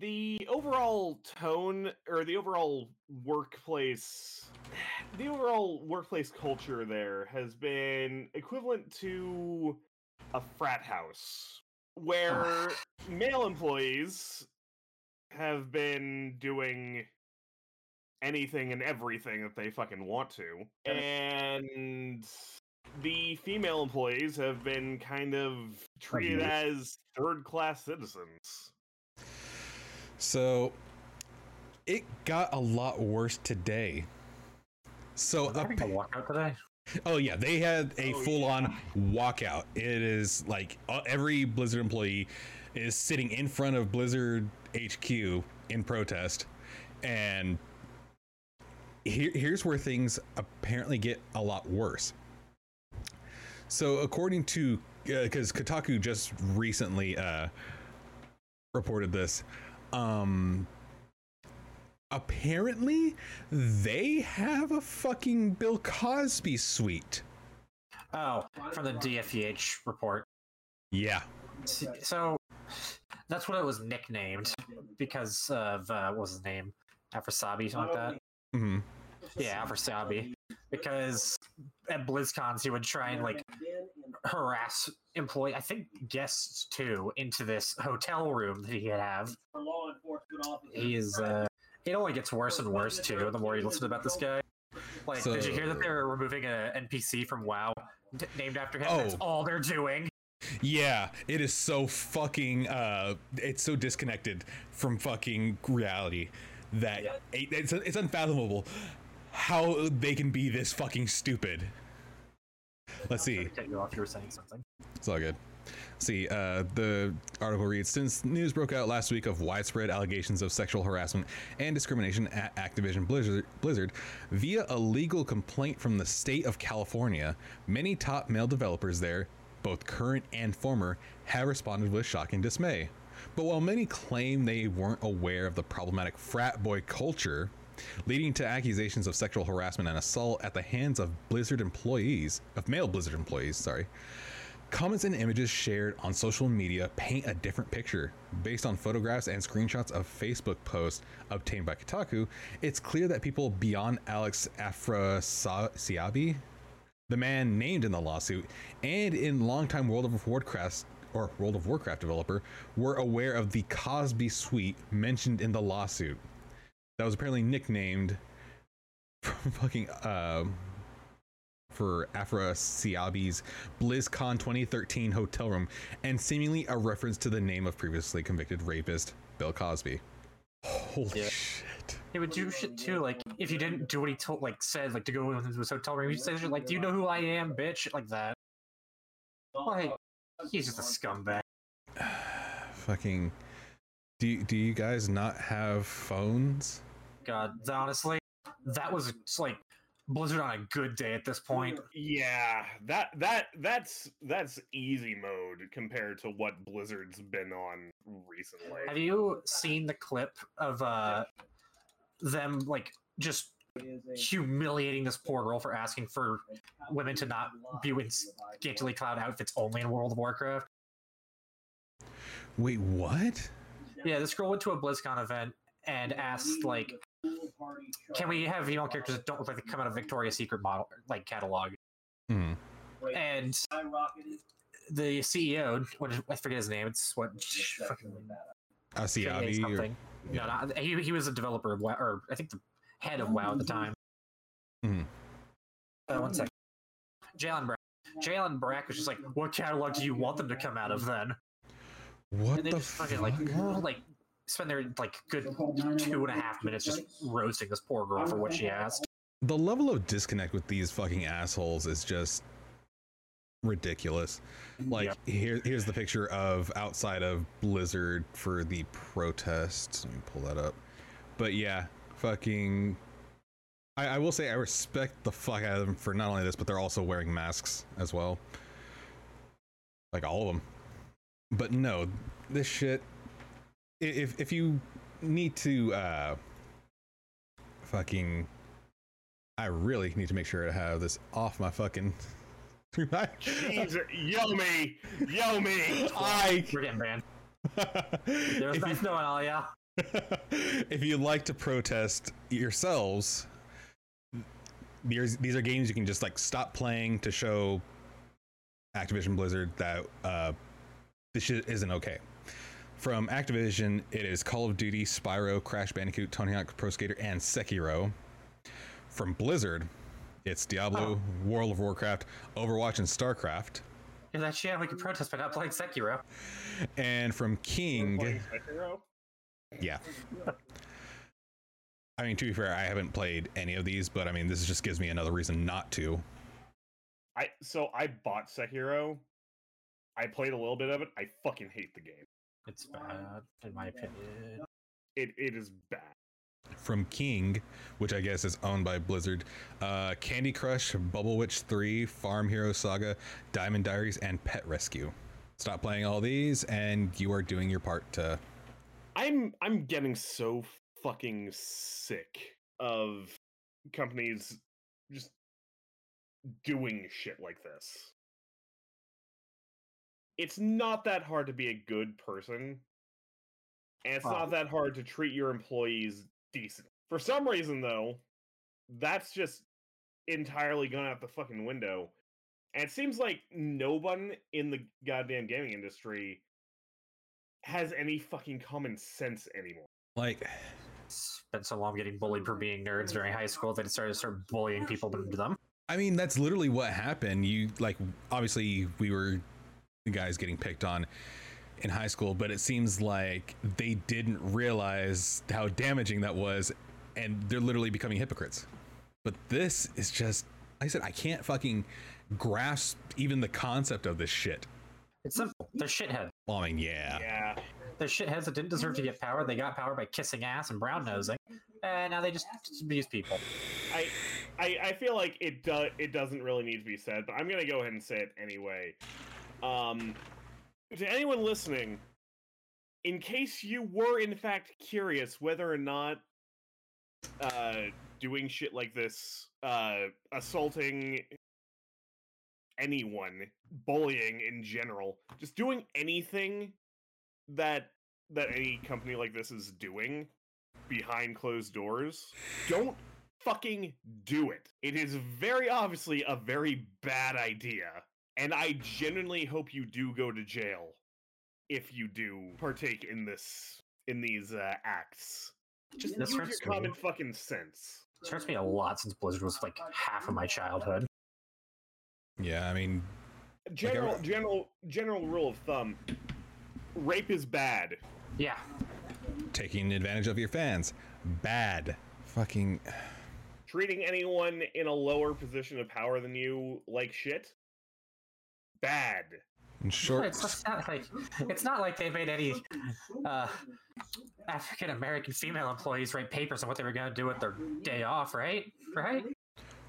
the overall tone or the overall workplace, the overall workplace culture there has been equivalent to a frat house where male employees have been doing anything and everything that they fucking want to. And the female employees have been kind of treated as third class citizens. So it got a lot worse today. So Was there ap- a walkout today? Oh yeah, they had a Oh, full-on walkout. It is like uh, every Blizzard employee is sitting in front of Blizzard HQ in protest, and here, here's where things apparently get a lot worse. So, according to because Kotaku just recently uh, reported this, um, apparently they have a fucking Bill Cosby suite. Oh, from the DFEH report. Yeah. So that's what it was nicknamed because of uh, what was his name? Afrasiabi, something like that. hmm Yeah, Afrasiabi. Because at BlizzCons he would try and like harass employee, I think guests too, into this hotel room that he had have. He is. Uh, it only gets worse and worse too. The more you listen about this guy. Like, did you hear that they're removing an NPC from WoW d- named after him? That's Oh. all they're doing. Yeah, it is so fucking. Uh, it's so disconnected from fucking reality that Yeah. it- it's it's unfathomable how they can be this fucking stupid. Let's see. Cut you off. You were saying something. It's all good. See, uh, the article reads Since news broke out last week of widespread allegations of sexual harassment and discrimination at Activision Blizzard, Blizzard via a legal complaint from the state of California, many top male developers there, both current and former, have responded with shocking dismay. But while many claim they weren't aware of the problematic frat boy culture, leading to accusations of sexual harassment and assault at the hands of Blizzard employees, of male Blizzard employees, sorry, Comments and images shared on social media paint a different picture. Based on photographs and screenshots of Facebook posts obtained by Kotaku, it's clear that people beyond Alex Afrasiabi, the man named in the lawsuit, and in longtime World of Warcraft or World of Warcraft developer, were aware of the Cosby suite mentioned in the lawsuit. That was apparently nicknamed from fucking um for Afrasiabi's BlizzCon 2013 hotel room, and seemingly a reference to the name of previously convicted rapist Bill Cosby. Holy Yeah. shit! He would do shit too. Like if you didn't do what he told, like said, like to go into his hotel room, he'd say shit like, "Do you know who I am, bitch?" Shit like that. Like he's just a scumbag. Fucking. Do you, do you guys not have phones? God, honestly, that was like Blizzard on a good day at this point. Yeah, that that that's that's easy mode compared to what Blizzard's been on recently. Have you seen the clip of uh them like just humiliating this poor girl for asking for women to not be in scantily clad outfits only in World of Warcraft? Wait, what? Yeah, this girl went to a BlizzCon event and asked like, "Can we have female characters that don't look like they come out of Victoria's Secret model like catalog?" Hmm. And the CEO, what is, I forget his name. It's what fucking Asiabi? Or, something. No, not, he, he was a developer of WoW, or I think the head of WoW at the time. Mhm. Uh, one second. J. Allen Brack. J. Allen Brack was just like, "What catalog do you want them to come out of then?" what and they the just fucking like, fuck? like spend their like good two and a half minutes just roasting this poor girl for what she asked. the level of disconnect with these fucking assholes is just ridiculous. Like Yep. here, here's the picture of outside of Blizzard for the protests. Let me pull that up. But yeah, fucking. I, I will say I respect the fuck out of them for not only this, but they're also wearing masks as well. Like all of them. But no, this shit. I- If if you need to uh fucking I really need to make sure to have this off my fucking. Jesus, yo me, yo me. I. We're getting banned. There was if, nice you, knowing all ya. if you'd like to protest yourselves, these these are games you can just like stop playing to show Activision Blizzard that uh, this shit isn't okay. From Activision, it is Call of Duty, Spyro, Crash Bandicoot, Tony Hawk Pro Skater, and Sekiro. From Blizzard, it's Diablo, oh. World of Warcraft, Overwatch, and StarCraft. Hear that shit? We can protest by not playing Sekiro. And from King, Sekiro? yeah. I mean, to be fair, I haven't played any of these, but I mean, this just gives me another reason not to. I so I bought Sekiro. I played a little bit of it. I fucking hate the game. It's bad, in my opinion. It it is bad. From King, which I guess is owned by Blizzard, uh, Candy Crush, Bubble Witch 3, Farm Hero Saga, Diamond Diaries, and Pet Rescue. Stop playing all these, and you are doing your part to. I'm I'm getting so fucking sick of companies just doing shit like this. It's not that hard to be a good person. And it's Wow. not that hard to treat your employees decent. For some reason though, that's just entirely gone out the fucking window. And it seems like no one in the goddamn gaming industry has any fucking common sense anymore. Like, It's been so long getting bullied for being nerds during high school that it started to start bullying people into them. I mean, that's literally what happened. You, like, obviously, we were the guys getting picked on in high school, but it seems like they didn't realize how damaging that was, and they're literally becoming hypocrites. But this is just, like I said, I can't fucking grasp even the concept of this shit. It's simple. They're shitheads. Well, I mean, yeah. Yeah. They're shitheads that didn't deserve to get power. They got power by kissing ass and brown nosing, and now they just abuse people. I, I I feel like it does it doesn't really need to be said, but I'm gonna go ahead and say it anyway. Um, to anyone listening, in case you were in fact curious whether or not uh, doing shit like this, uh, assaulting anyone, bullying in general, just doing anything that that any company like this is doing behind closed doors, don't fucking do it. It is very obviously a very bad idea. And I genuinely hope you do go to jail if you do partake in this in these uh, acts. Just This use your hurts me. common fucking sense. It hurts me a lot since Blizzard was like half of my childhood. Yeah, I mean, General every- general general rule of thumb. Rape is bad. Yeah, taking advantage of your fans, bad. Fucking. Treating anyone in a lower position of power than you like shit. Bad. In short, it's just not like it's not like they made any uh, African American female employees write papers on what they were going to do with their day off, right? Right?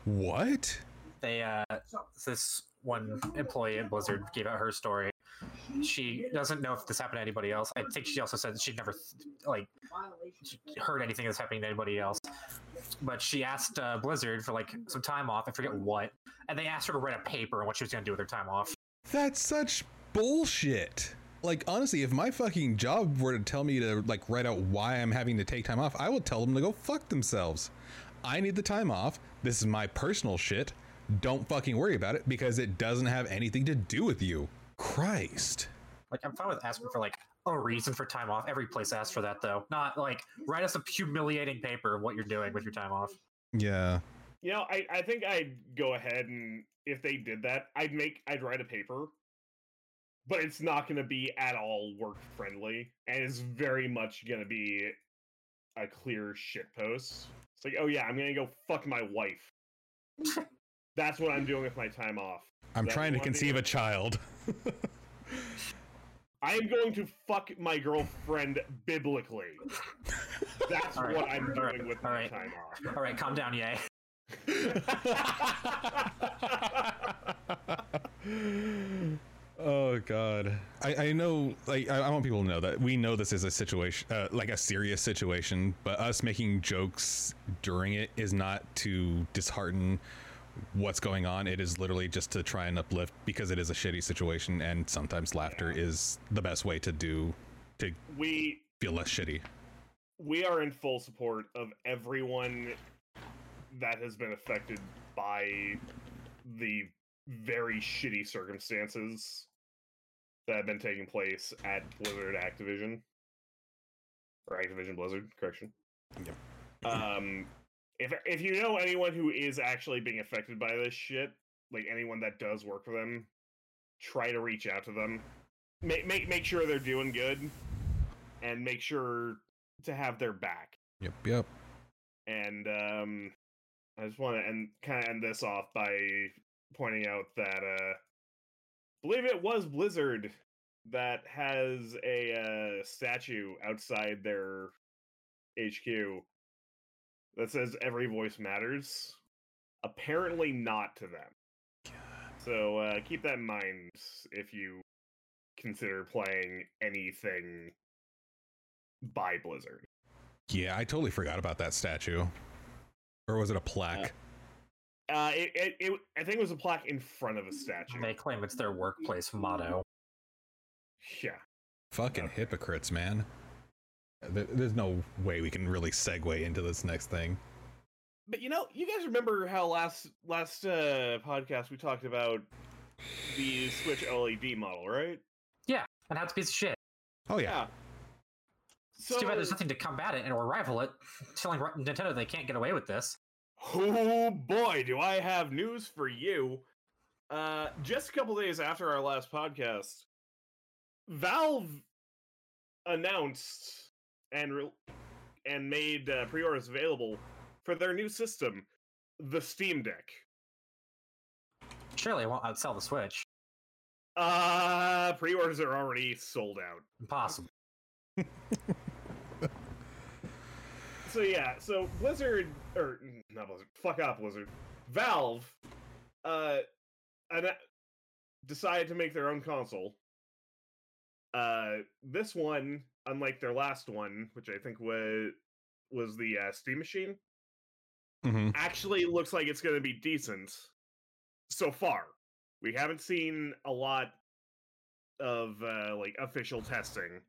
what? They uh, this one employee at Blizzard gave out her story. She doesn't know if this happened to anybody else. I think she also said she'd never like heard anything that's happening to anybody else. But she asked uh, Blizzard for like some time off. I forget what, and they asked her to write a paper on what she was going to do with her time off. That's such bullshit. Like honestly, if my fucking job were to tell me to like write out why I'm having to take time off, I would tell them to go fuck themselves. I need the time off. This is my personal shit. Don't fucking worry about it because it doesn't have anything to do with you. Christ. Like I'm fine with asking for like a reason for time off. Every place asks for that though. Not like write us a humiliating paper of what you're doing with your time off. Yeah. You know, I, I think I'd go ahead and if they did that, I'd make I'd write a paper. But it's not gonna be at all work friendly. And it's very much gonna be a clear shit post. It's like, oh yeah, I'm gonna go fuck my wife. That's what I'm doing with my time off. I'm That trying to one thing conceive I- a child. I am going to fuck my girlfriend biblically. That's All right, what I'm doing right, with all my right. time off. All right, calm down, yay. Oh God, I, I know. Like, I, I want people to know that we know this is a situation, uh, like a serious situation. But us making jokes during it is not to dishearten what's going on. It is literally just to try and uplift because it is a shitty situation, and sometimes laughter is the best way to do to We feel less shitty. we are in full support of everyone that has been affected by the very shitty circumstances that have been taking place at Blizzard Activision or Activision Blizzard, correction. Yep. Um, if if you know anyone who is actually being affected by this shit, like anyone that does work for them, try to reach out to them. Make make make sure they're doing good, and make sure to have their back. Yep, yep. And um, I just want to end kind of end this off by pointing out that uh, believe it was Blizzard that has a uh, statue outside their HQ that says "Every voice matters." Apparently, not to them. So uh, keep that in mind if you consider playing anything by Blizzard. Yeah, I totally forgot about that statue. Or was it a plaque? Uh, it, it, it, I think it was a plaque in front of a statue. They claim it's their workplace motto. Yeah. Fucking hypocrites, man. There's no way we can really segue into this next thing. But you know, you guys remember how last last uh, podcast we talked about the Switch OLED model, right? Yeah, and that's a piece of shit. Oh yeah. So, It's too bad there's nothing to combat it and or rival it. Telling Nintendo they can't get away with this. oh boy, do I have news for you! Uh, just a couple days after our last podcast, Valve announced and re- and made uh, pre-orders available for their new system, the Steam Deck. Surely it won't outsell the Switch. Uh, pre-orders are already sold out. Impossible. So yeah, so Blizzard or not Blizzard, fuck off Blizzard. Valve uh and decided to make their own console. Uh this one, unlike their last one, which I think was was the uh, Steam machine, hmm actually looks like it's going to be decent so far. We haven't seen a lot of uh, like official testing,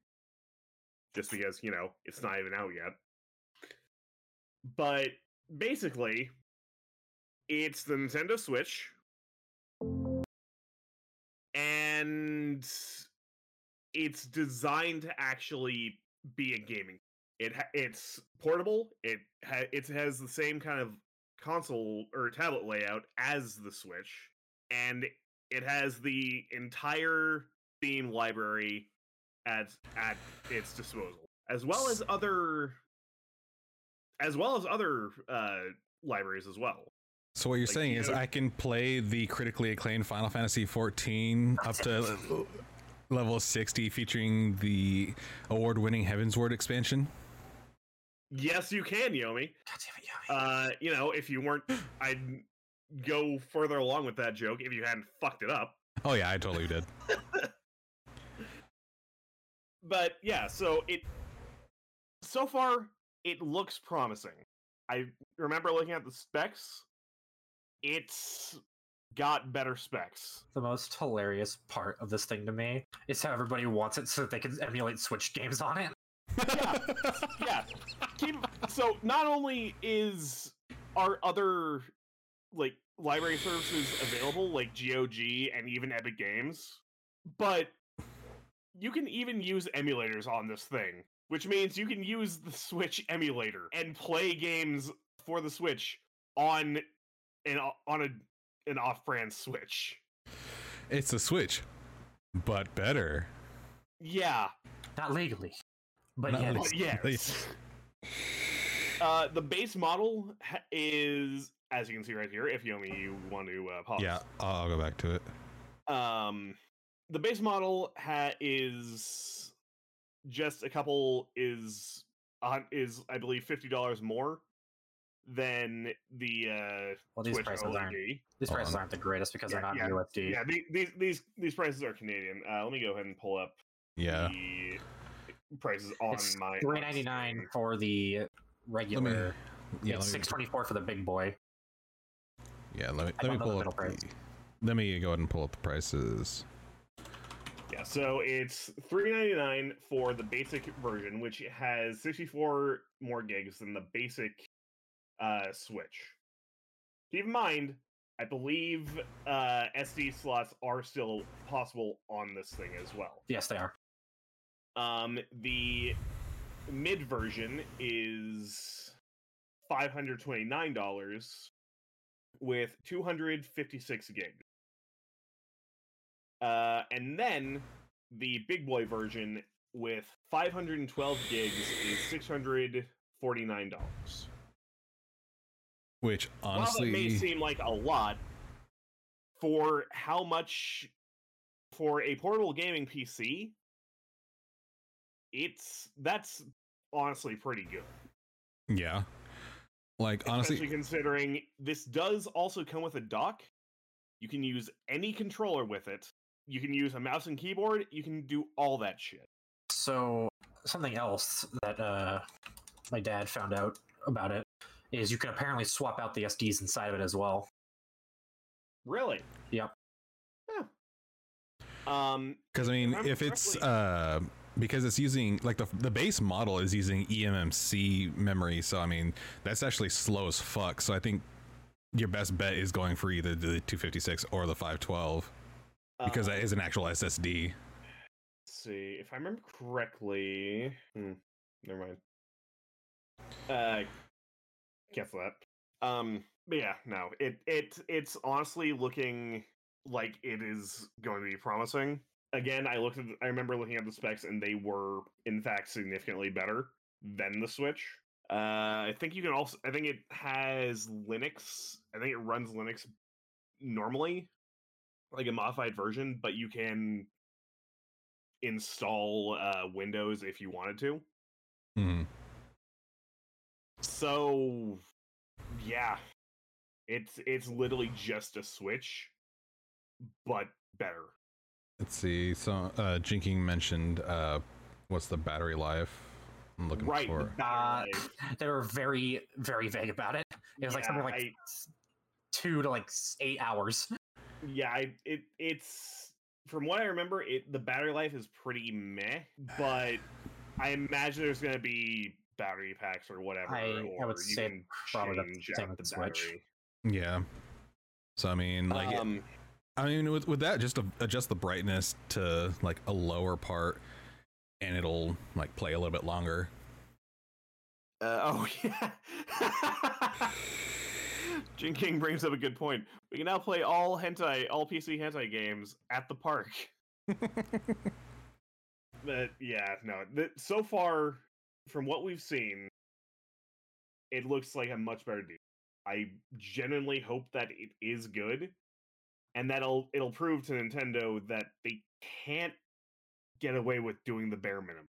just because you know it's not even out yet. But basically, it's the Nintendo Switch, and it's designed to actually be a gaming. It ha- it's portable. It ha- it has the same kind of console or tablet layout as the Switch, and it has the entire Steam library at at its disposal, as well as other as well as other uh, libraries as well. So what you're Like, saying you is know- I can play the critically acclaimed Final Fantasy 14 up to level 60 featuring the award-winning Heavensward expansion? Yes, you can, Yomi. God damn it, Yummy. Uh, you know, if you weren't, I'd go further along with that joke if you hadn't fucked it up. Oh yeah, I totally did. but yeah, so it so far it looks promising. I remember looking at the specs. It's got better specs. the most hilarious part of this thing to me is how everybody wants it so that they can emulate Switch games on it. Yeah, yeah. Keep, so not only is our other like library services available like GOG and even Epic Games, but you can even use emulators on this thing, which means you can use the Switch emulator and play games for the Switch on an on a an off-brand Switch. It's a Switch, but better. Yeah, Not legally. But Not yes. but yes. Uh, the base model ha- is, as you can see right here, if Yomi you want to uh, pause. Yeah, I'll I'll go back to it. Um, the base model ha- is just a couple is a hun- is I believe fifty dollars more than the uh Well, these Switch prices aren't these Hold prices on. aren't the greatest because Yeah, they're not yeah, USD. Yeah, the- these these these prices are Canadian. Uh, let me go ahead and pull up Yeah. the prices on It's my three ninety nine for the regular. Yeah, it's six twenty four for the big boy. yeah, let me I let me don't the pull up. The, let me go ahead and pull up the prices. Yeah, so it's three ninety nine for the basic version, which has sixty four more gigs than the basic uh Switch. Keep in mind, I believe uh, SD slots are still possible on this thing as well. Yes, they are. Um, the mid version is five hundred twenty nine dollars with two hundred fifty six gigs. Uh, and then the big boy version with five hundred and twelve gigs is six hundred forty nine dollars. Which While that may seem like a lot, for how much for a portable gaming PC, it's that's honestly pretty good. yeah. Like Especially honestly, considering this does also come with a dock. You can use any controller with it. You can use a mouse and keyboard. You can do all that shit. So something else that uh, my dad found out about it is you can apparently swap out the SDs inside of it as well. Really? Yep. Yeah. Um, because I mean, remember if it's uh, because it's using like the the base model is using eMMC memory, so I mean that's actually slow as fuck. So I think your best bet is going for either the 256 or the 512 because that um, is an actual SSD. Let's see if I remember correctly. Hmm, never mind. Uh, cancel that. Um, but yeah, no, it it it's honestly looking like it is going to be promising. Again, I looked at, I remember looking at the specs, and they were in fact significantly better than the Switch. Uh, I think you can also, I think it has Linux. I think it runs Linux normally, like a modified version, but you can install uh, Windows if you wanted to. Mhm. So, yeah, it's it's literally just a Switch, but better. Let's see. So uh, Jinking mentioned uh, what's the battery life? I'm looking right? for. the battery Uh. They were very, very vague about it. It was like something like I- s- two to like eight hours. yeah, I, it it's from what I remember, it the battery life is pretty meh, but I imagine there's gonna be battery packs or whatever, I- I or would you say can probably the change same with the the Switch. battery. Yeah. So I mean, like, it- um, I mean, with with that, just to adjust the brightness to like a lower part, and it'll like play a little bit longer. Uh, oh yeah. Jin King brings up a good point. We can now play all hentai, all PC hentai games at the park. But yeah, no. So far, from what we've seen, it looks like a much better deal. I genuinely hope that it is good, and that'll it'll prove to Nintendo that they can't get away with doing the bare minimum.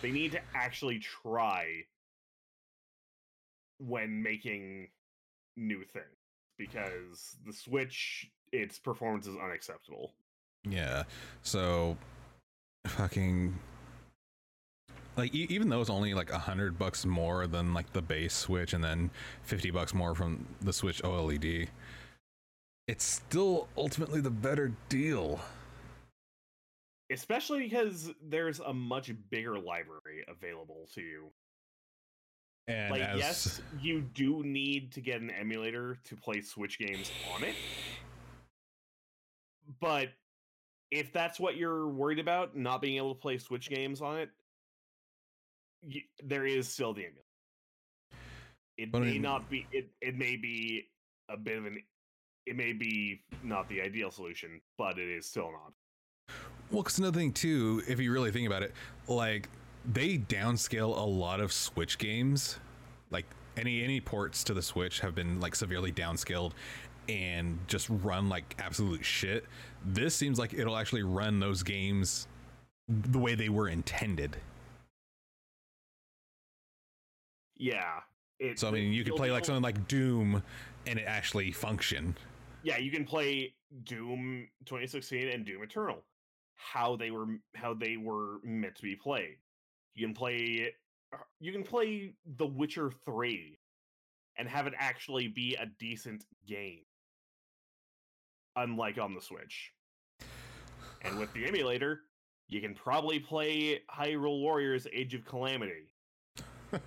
They need to actually try when making new things because the Switch, its performance is unacceptable. Yeah. So, fucking. Like e- even though it's only like a hundred bucks more than like the base Switch, and then fifty bucks more from the Switch OLED, it's still ultimately the better deal. Especially because there's a much bigger library available to you. And like, as, yes, you do need to get an emulator to play Switch games on it. But if that's what you're worried about, not being able to play Switch games on it, y- there is still the emulator. It But may not be. It it may be a bit of an. It may be not the ideal solution, but it is still not. Well, because another thing too, if you really think about it, like they downscale a lot of Switch games. Like any any ports to the Switch have been like severely downscaled and just run like absolute shit. This seems like it'll actually run those games the way they were intended. Yeah. It, So I mean, you could play like something like Doom and it actually function. yeah, you can play Doom 2016 and Doom Eternal, how they were how they were meant to be played. You can play uh, you can play The Witcher 3 and have it actually be a decent game. Unlike on the Switch. And with the emulator, you can probably play Hyrule Warriors Age of Calamity.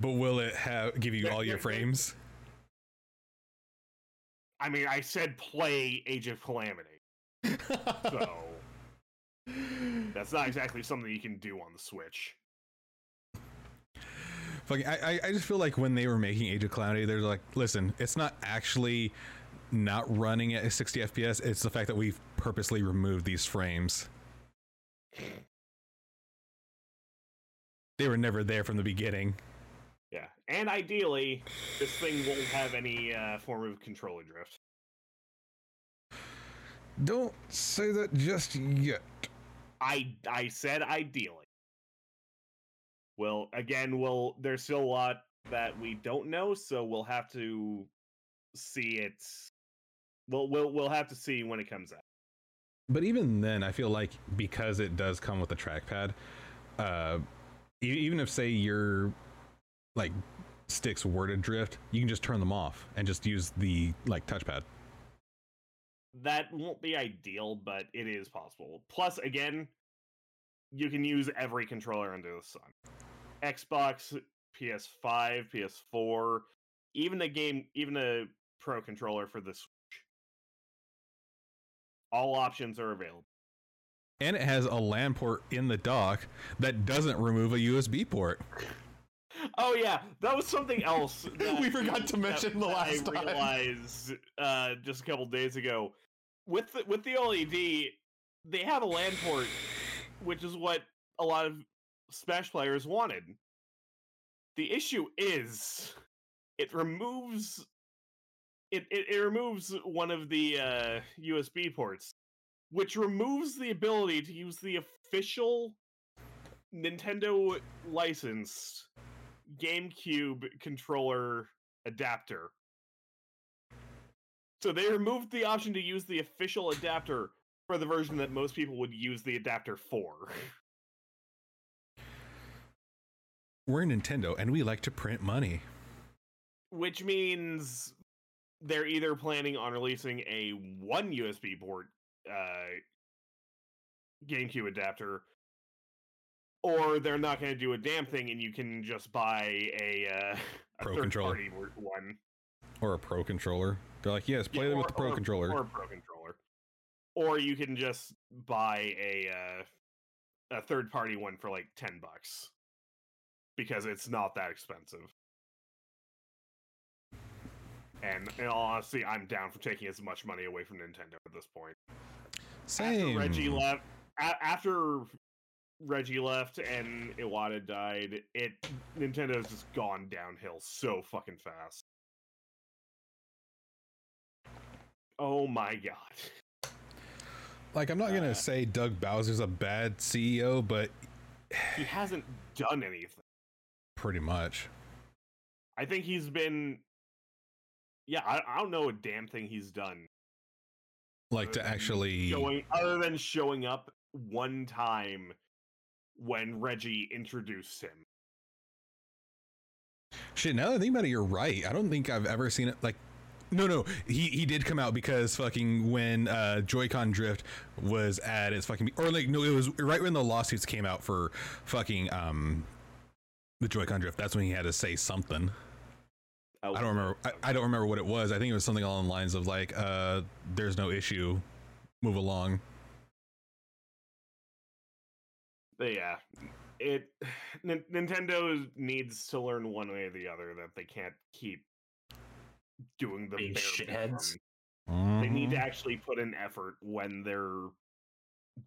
But will it have give you all your frames? I mean, I said play Age of Calamity, so that's not exactly something you can do on the Switch. Fucking, I, I- I just feel like when they were making Age of Calamity, they're like, listen, it's not actually not running at 60 FPS. It's the fact that we've purposely removed these frames. They were never there from the beginning. Yeah, and ideally, this thing won't have any uh, form of controller drift. Don't say that just yet. I I said ideally. Well, again, well, there's still a lot that we don't know, so we'll have to see it. We'll we'll we'll have to see when it comes out. But even then, I feel like because it does come with a trackpad, uh, even if say your like sticks were to drift, you can just turn them off and just use the like touchpad. That won't be ideal, but it is possible. Plus, again, you can use every controller under the sun. Xbox, PS5, PS4, even a game, even a pro controller for the Switch. All options are available. And it has a LAN port in the dock that doesn't remove a USB port. Oh yeah, that was something else. We forgot to that- mention the that last time. I realized uh, just a couple days ago. With the, with the OLED, they have a LAN port, which is what a lot of Smash players wanted. The issue is, it removes it, it, it removes one of the uh, USB ports, which removes the ability to use the official Nintendo licensed GameCube controller adapter. So they removed the option to use the official adapter for the version that most people would use the adapter for. We're Nintendo and we like to print money. Which means they're either planning on releasing a one USB port uh, GameCube adapter, or they're not going to do a damn thing, and you can just buy a, uh, a Pro controller. one. Or a pro controller. They're like, yes, play Yeah, them with the pro or- controller. or pro controller, or you can just buy a uh, a third party one for like ten bucks because it's not that expensive. And in all honesty, I'm down for taking as much money away from Nintendo at this point. Same. After Reggie left, a- after Reggie left and Iwata died, it Nintendo's just gone downhill so fucking fast. Oh my god. Like, I'm not Uh, gonna say Doug Bowser's a bad CEO, but He hasn't done anything. pretty much. I think he's been Yeah, I, I don't know a damn thing he's done. Like to actually. showing other than showing up one time when Reggie introduced him. Shit, now that I think about it, you're right. I don't think I've ever seen it like no no. He he did come out because fucking when uh Joy-Con drift was at its fucking or like no it was right when the lawsuits came out for fucking um the Joy-Con drift. That's when he had to say something. Oh, I don't remember I, I don't remember what it was. I think it was something along the lines of like uh there's no issue move along. But yeah, it Nin- Nintendo needs to learn one way or the other that they can't keep doing the Being bare shitheads. minimum. They need to Mhm. actually put in effort when they're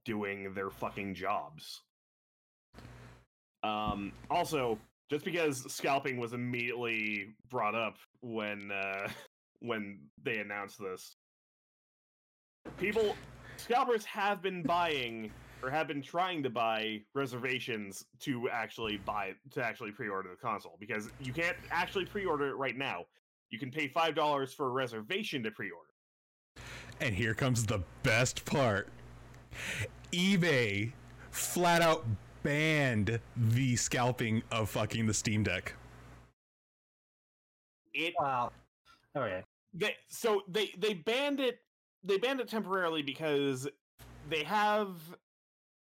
doing their fucking jobs. Um, also, just because scalping was immediately brought up when uh, when they announced this, people scalpers have been buying or have been trying to buy reservations to actually buy to actually pre-order the console because you can't actually pre-order it right now. You can pay five dollars for a reservation to pre-order. And here comes the best part. eBay flat out banned the scalping of fucking the Steam Deck. It Wow. Okay. they so they they banned it they banned it temporarily because they have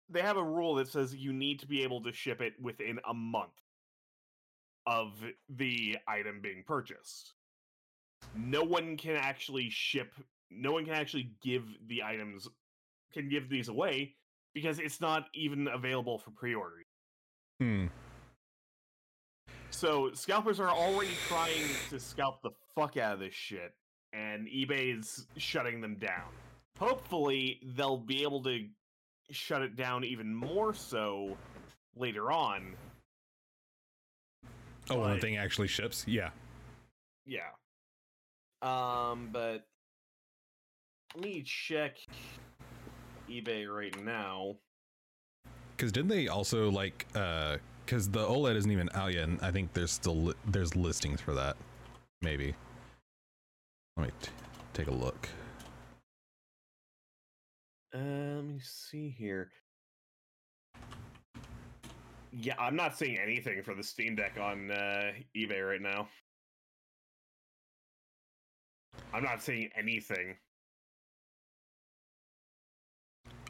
they have a rule that says you need to be able to ship it within a month of the item being purchased no one can actually ship. No one can actually give the items. Can give these away because it's not even available for pre-order. Hmm. So scalpers are already trying to scalp the fuck out of this shit, and eBay's shutting them down. Hopefully, they'll be able to shut it down even more so later on. Oh, when the thing actually ships? Yeah. Yeah. Um, but let me check eBay right now. Because didn't they also like uh because the OLED isn't even out yet, and I think there's still li- there's listings for that. Maybe. Let me t- take a look. Uh, let me see here. Yeah, I'm not seeing anything for the Steam Deck on uh, eBay right now. I'm not seeing anything.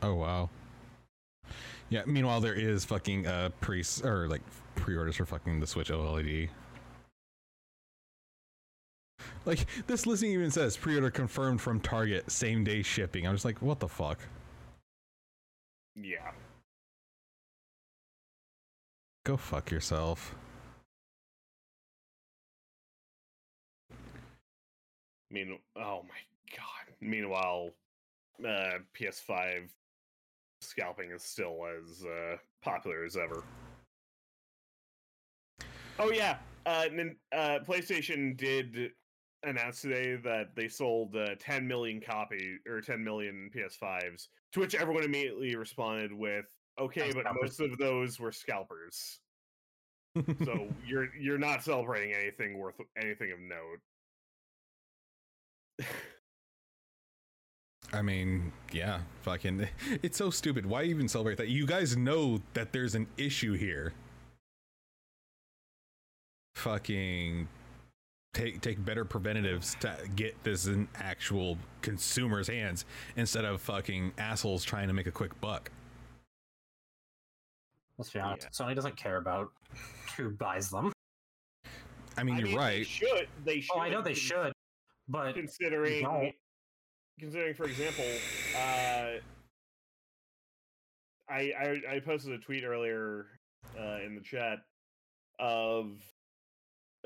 Oh wow. Yeah. Meanwhile, there is fucking uh pre or like pre-orders for fucking the Switch OLED. Like this listing even says pre-order confirmed from Target, same day shipping. I'm just like, what the fuck? Yeah. Go fuck yourself. Mean, oh my god. Meanwhile, uh, PS5 scalping is still as uh, popular as ever. Oh yeah, uh, uh, PlayStation did announce today that they sold uh, 10 million copy or 10 million PS5s. To which everyone immediately responded with, "Okay, but most of those were scalpers." so you're you're not celebrating anything worth anything of note. I mean, yeah, fucking. It's so stupid. Why even celebrate that? You guys know that there's an issue here. Fucking take take better preventatives to get this in actual consumers' hands instead of fucking assholes trying to make a quick buck. Let's be honest. Sony doesn't care about who buys them. I mean, I you're mean, They right. should. They should. Oh, I know they should, but Considering, considering, for example, uh, I, I I posted a tweet earlier uh, in the chat of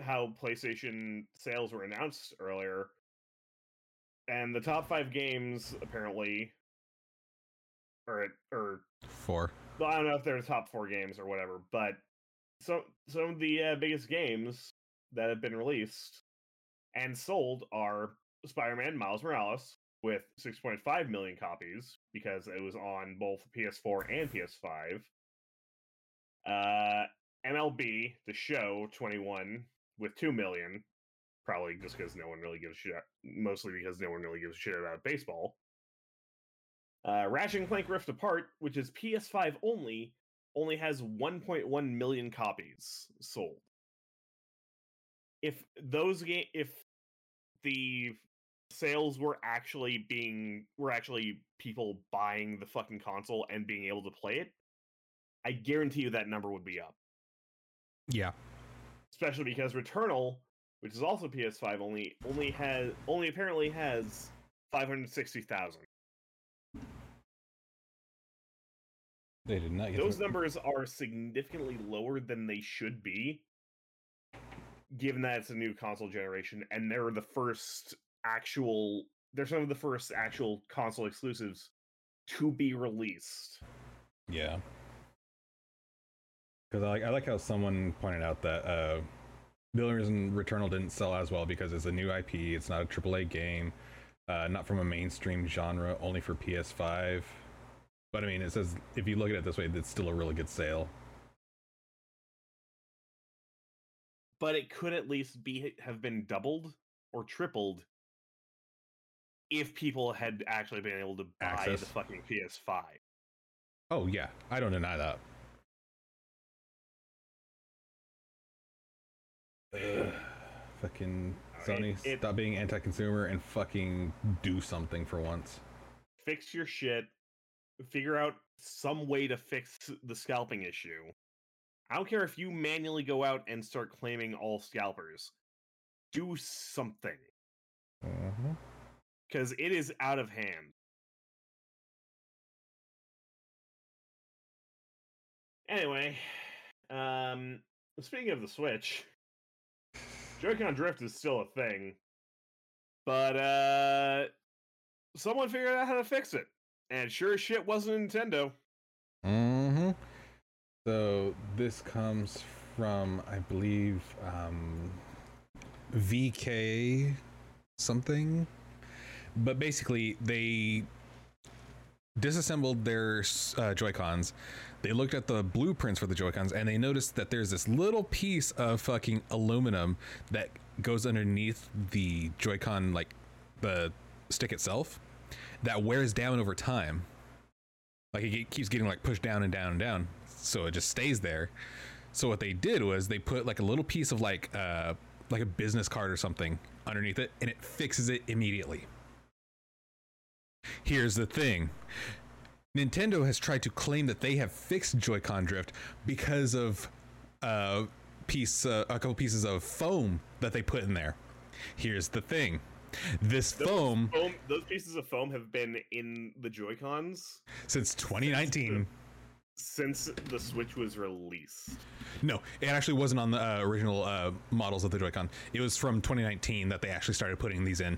how PlayStation sales were announced earlier, and the top five games apparently, or or Four. well, I don't know if they're the top four games or whatever, but some some of the uh, biggest games that have been released and sold are Spider-Man Miles Morales with 6.5 million copies because it was on both PS4 and PS5. Uh, MLB The Show 21 with 2 million, probably just because no one really gives a shit. Mostly because no one really gives a shit about baseball. Uh, Ratchet and Clank Rift Apart, which is PS5 only, only has 1.1 million copies sold. If those game, if the sales were actually being were actually people buying the fucking console and being able to play it, I guarantee you that number would be up. Yeah. Especially because Returnal, which is also PS5 only, only has only apparently has 560,000. They did not get those numbers are significantly lower than they should be given that it's a new console generation and they're the first actual they're some of the first actual console exclusives to be released Yeah. Because I like I like how someone pointed out that uh, reason Returnal didn't sell as well because it's a new IP. It's not a AAA game, uh, not from a mainstream genre, only for PS5. But I mean, it says if you look at it this way, it's still a really good sale. But it could at least be have been doubled or tripled if people had actually been able to buy Access. the fucking PS5 Oh yeah, I don't deny that. Ugh, fucking Sony, it- stop being anti-consumer and fucking do something for once. fix your shit figure out some way to fix the scalping issue i don't care if you manually go out and start claiming all scalpers do something Mhm. because it is out of hand. Anyway, um, speaking of the Switch, Joy-Con drift is still a thing, but uh, someone figured out how to fix it, and sure as shit wasn't Nintendo. hmm So this comes from, I believe, um, VK something. But basically, they disassembled their uh, Joy Cons. They looked at the blueprints for the Joy Cons and they noticed that there's this little piece of fucking aluminum that goes underneath the Joy Con, like the stick itself, that wears down over time. Like it keeps getting like pushed down and down and down, so it just stays there. So what they did was they put like a little piece of like uh like a business card or something underneath it, and it fixes it immediately. Here's the thing. Nintendo has tried to claim that they have fixed Joy-Con drift because of uh, piece uh, a couple pieces of foam that they put in there. Here's the thing. This Those foam foam, those pieces of foam have been in the Joy Cons since 2019. since the Switch was released. No, it actually wasn't on the uh, original uh, models of the Joy-Con. It was from 2019 that they actually started putting these in.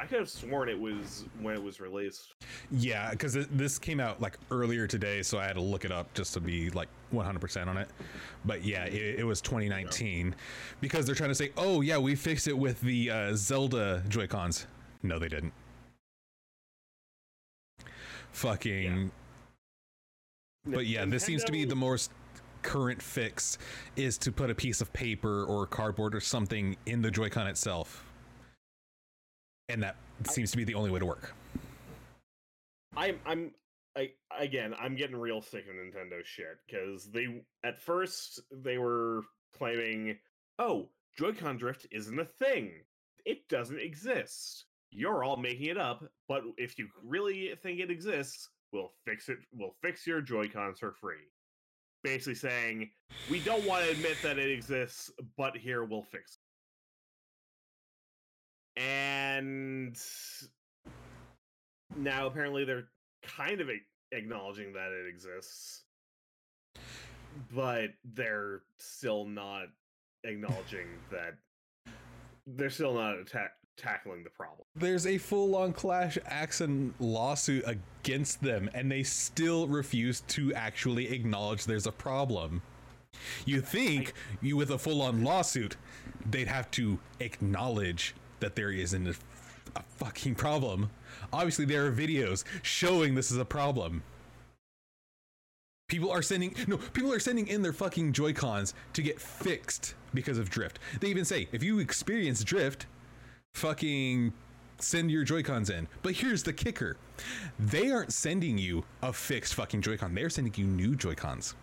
I could have sworn it was when it was released. Yeah, because this came out like earlier today, so I had to look it up just to be like 100% on it. But yeah, it, it was 2019 because they're trying to say, oh, yeah, we fixed it with the uh, Zelda Joy-Cons. No, they didn't. Fucking. But yeah, this seems to be the most current fix is to put a piece of paper or cardboard or something in the Joy-Con itself. And that seems to be the only way to work. I'm I'm I again I'm getting real sick of Nintendo shit because they at first they were claiming, oh, Joy-Con drift isn't a thing. It doesn't exist. You're all making it up, but if you really think it exists, we'll fix it. We'll fix your Joy-Cons for free. Basically saying, we don't want to admit that it exists, but here we'll fix it. And now apparently they're kind of acknowledging that it exists but they're still not acknowledging that they're still not atta- tackling the problem There's a full on clash action lawsuit against them, and they still refuse to actually acknowledge there's a problem. You think you, with a full on lawsuit, they'd have to acknowledge that there isn't a, a fucking problem. Obviously, there are videos showing this is a problem. People are sending no, people are sending in their fucking Joy Cons to get fixed because of drift. They even say if you experience drift, fucking send your Joy-Cons in. But here's the kicker. They aren't sending you a fixed fucking Joy-Con. They're sending you new Joy-Cons.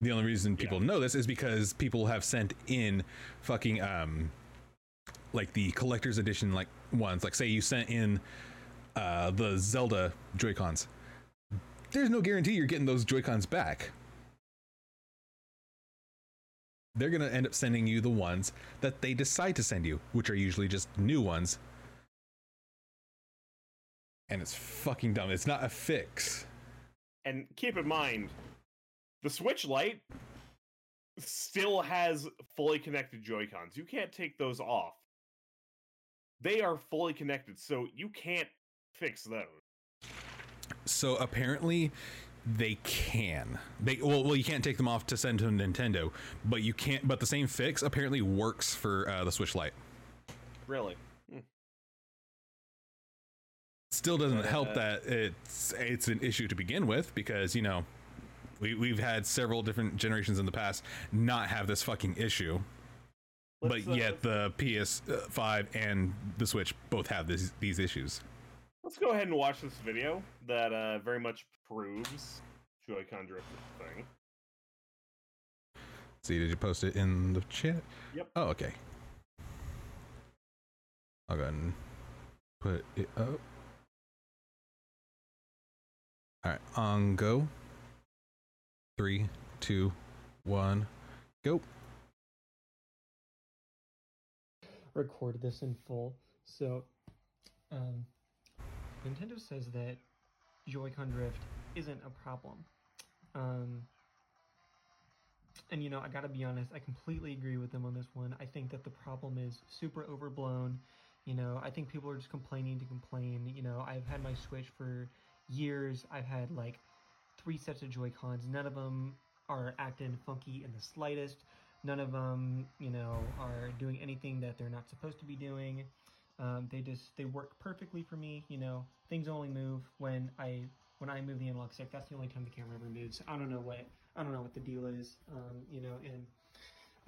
The only reason people know this is because people have sent in fucking um like the collector's edition like ones. Like say you sent in uh the Zelda Joy-Cons. There's no guarantee you're getting those Joy-Cons back they're going to end up sending you the ones that they decide to send you, which are usually just new ones. And it's fucking dumb. It's not a fix. and keep in mind the switch lite still has fully connected joy cons you can't take those off they are fully connected so you can't fix those So apparently they can. They well, well you can't take them off to send to Nintendo, but you can't but the same fix apparently works for uh, the Switch Lite. really Still doesn't But, help uh, that it's it's an issue to begin with because, you know, we we've had several different generations in the past not have this fucking issue. But uh, yet the PS5 and the Switch both have this, these issues. Let's go ahead and watch this video that uh, very much proves joy-con drift is thing See, did you post it in the chat? Yep. Oh, okay. I'll go ahead and put it up. All right, on go. Three, two, one, go. record this in full. So, um, Nintendo says that Joy-Con drift isn't a problem. Um, and you know, I gotta be honest, I completely agree with them on this one. I think that the problem is super overblown. You know, I think people are just complaining to complain. You know, I've had my Switch for years. I've had like three sets of Joy-Cons. None of them are acting funky in the slightest. None of them, you know, are doing anything that they're not supposed to be doing. Um, they just they work perfectly for me. You know, things only move when I when I move the analog stick. That's the only time the camera ever moves. I don't know what I don't know what the deal is. Um, you know, and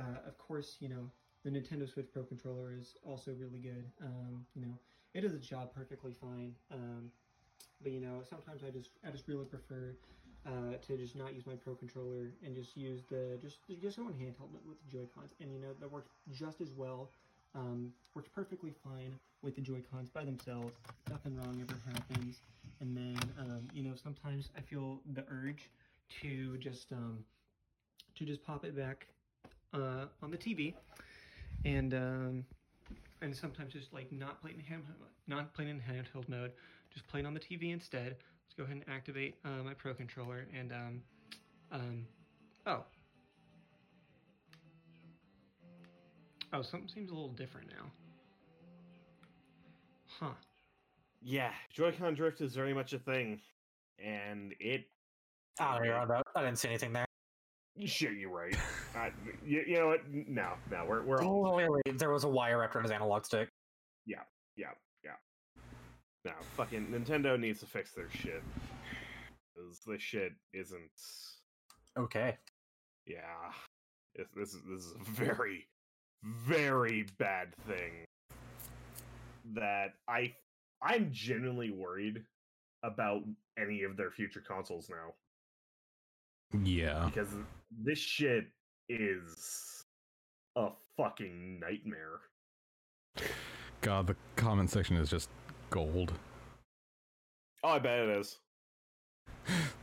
uh, of course, you know, the Nintendo Switch Pro controller is also really good. Um, you know, it does its job perfectly fine. Um, but you know, sometimes I just I just really prefer uh, to just not use my Pro controller and just use the just just go in handheld with the Joy Cons, and you know that works just as well. Um, works perfectly fine with the Joy Cons by themselves. Nothing wrong ever happens. And then um, you know sometimes I feel the urge to just um, to just pop it back uh, on the TV, and um, and sometimes just like not playing in hand, not playing in handheld mode, just playing on the TV instead. Let's go ahead and activate uh, my Pro controller and um, um, oh. Oh, something seems a little different now. Huh. Yeah, Joy-Con drift is very much a thing, and it. I don't hear about. I didn't see anything there. Sure, you're right. uh, you, you know what? No, no, we're we're all Oh, wait, wait, there was a wire wrapped around his analog stick. yeah, yeah, yeah. No, fucking Nintendo needs to fix their shit. 'Cause this shit isn't. Okay. Yeah, this, this is this is a very, very bad thing. That I I'm genuinely worried about any of their future consoles now Yeah. because this shit is a fucking nightmare. God, the comment section is just gold. Oh, I bet it is.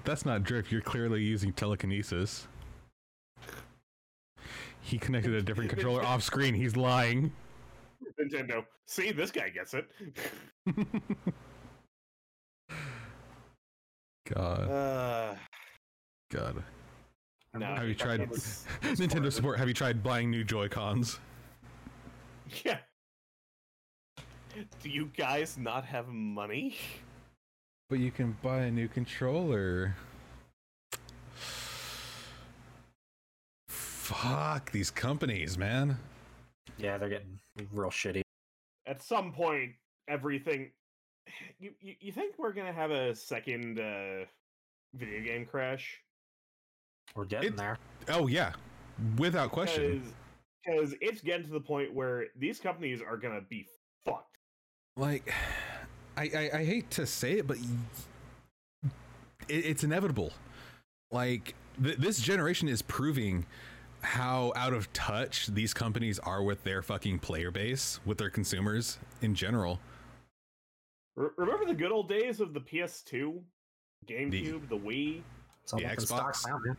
That's not drift. You're clearly using telekinesis. He connected a different controller off screen. He's lying. Nintendo. See, this guy gets it. God, Uh, God. no, Have you tried it's- Nintendo support? Have you tried buying new Joy Cons? Yeah. Do you guys not have money? But you can buy a new controller. Fuck these companies, man. Yeah, they're getting real shitty. At some point, everything. You, you, you think we're gonna have a second uh, video game crash? We're getting It- there. Oh yeah, without question. Because it's getting to the point where these companies are gonna be fucked. Like, I I, I hate to say it, but it, it's inevitable. Like th- this generation is proving how out of touch these companies are with their fucking player base, with their consumers in general. Remember the good old days of the PS2, GameCube, the Wii, The up in stocks Xbox. now,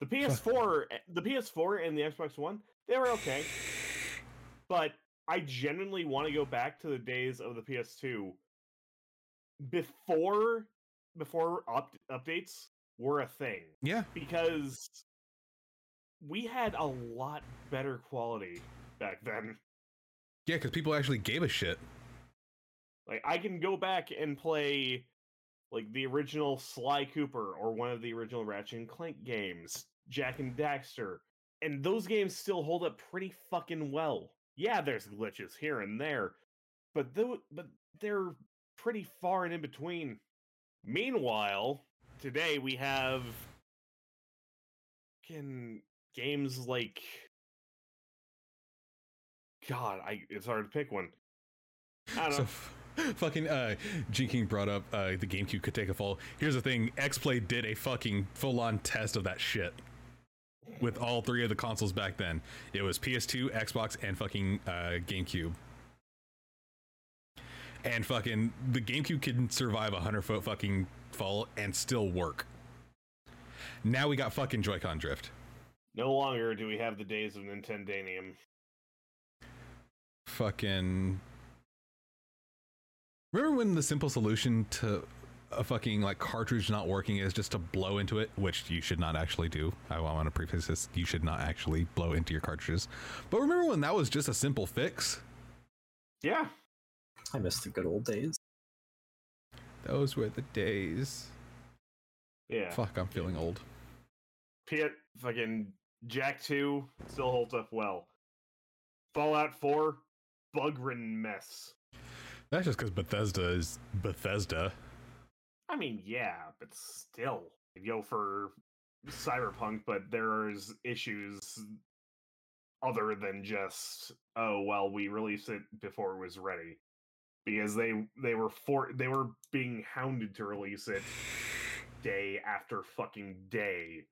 the PS4, eh, the PS4 and the Xbox One. They were okay, but I genuinely want to go back to the days of the PS2 before before up, updates were a thing Yeah, because we had a lot better quality back then. yeah, because people actually gave a shit. Like I can go back and play like the original Sly Cooper or one of the original Ratchet and Clank games, Jak and Daxter, and those games still hold up pretty fucking well. Yeah, there's glitches here and there, but though but they're pretty far and in between. Meanwhile, today we have fucking games like God, I it's hard to pick one. I don't know. F- fucking uh, G King brought up uh, the GameCube could take a fall. Here's the thing: XPlay did a fucking full-on test of that shit with all three of the consoles back then. It was PS2, Xbox, and fucking uh, GameCube. And fucking the GameCube can survive a hundred foot fucking fall and still work. Now we got fucking Joy-Con drift. No longer do we have the days of Nintendanium. fucking. Remember when the simple solution to a fucking like cartridge not working is just to blow into it, which you should not actually do. I want to preface this: you should not actually blow into your cartridges. But remember when that was just a simple fix? Yeah. I miss the good old days. Those were the days. Yeah. Fuck, I'm feeling old. P- fucking Jak 2 still holds up well. Fallout 4, bug ridden mess. That's just because Bethesda is Bethesda. I mean, yeah, but still. You go for Cyberpunk, but there's issues other than just, oh, well, we released it before it was ready. Because they they were for they were being hounded to release it day after fucking day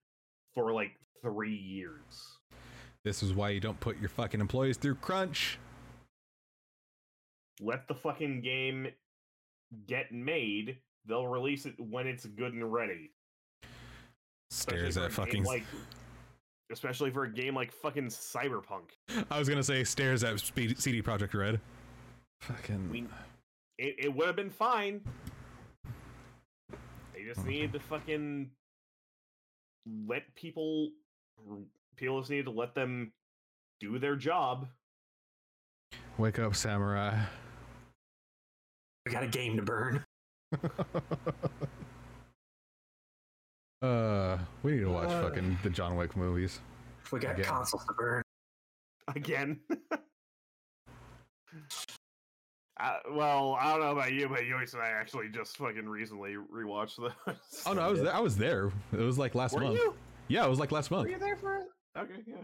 for like three years. This is why you don't put your fucking employees through crunch. Let the fucking game get made. They'll release it when it's good and ready. Stares at fucking. like, especially for a game like fucking Cyberpunk. I was gonna say stares at Speed- CD Projekt Red. Fucking. We, it, it would have been fine. They just Mhm. needed to fucking let people. People just needed to let them do their job. Wake up, samurai. We got a game to burn. uh, we need to watch Uh. fucking the John Wick movies. We got Again. consoles to burn. again. uh, well, I don't know about you, but Yois and I actually just fucking recently rewatched those. Oh no, I was there. I was there. It was like last Were month. you? Yeah, it was like last month. Were you there for it? Okay, yeah.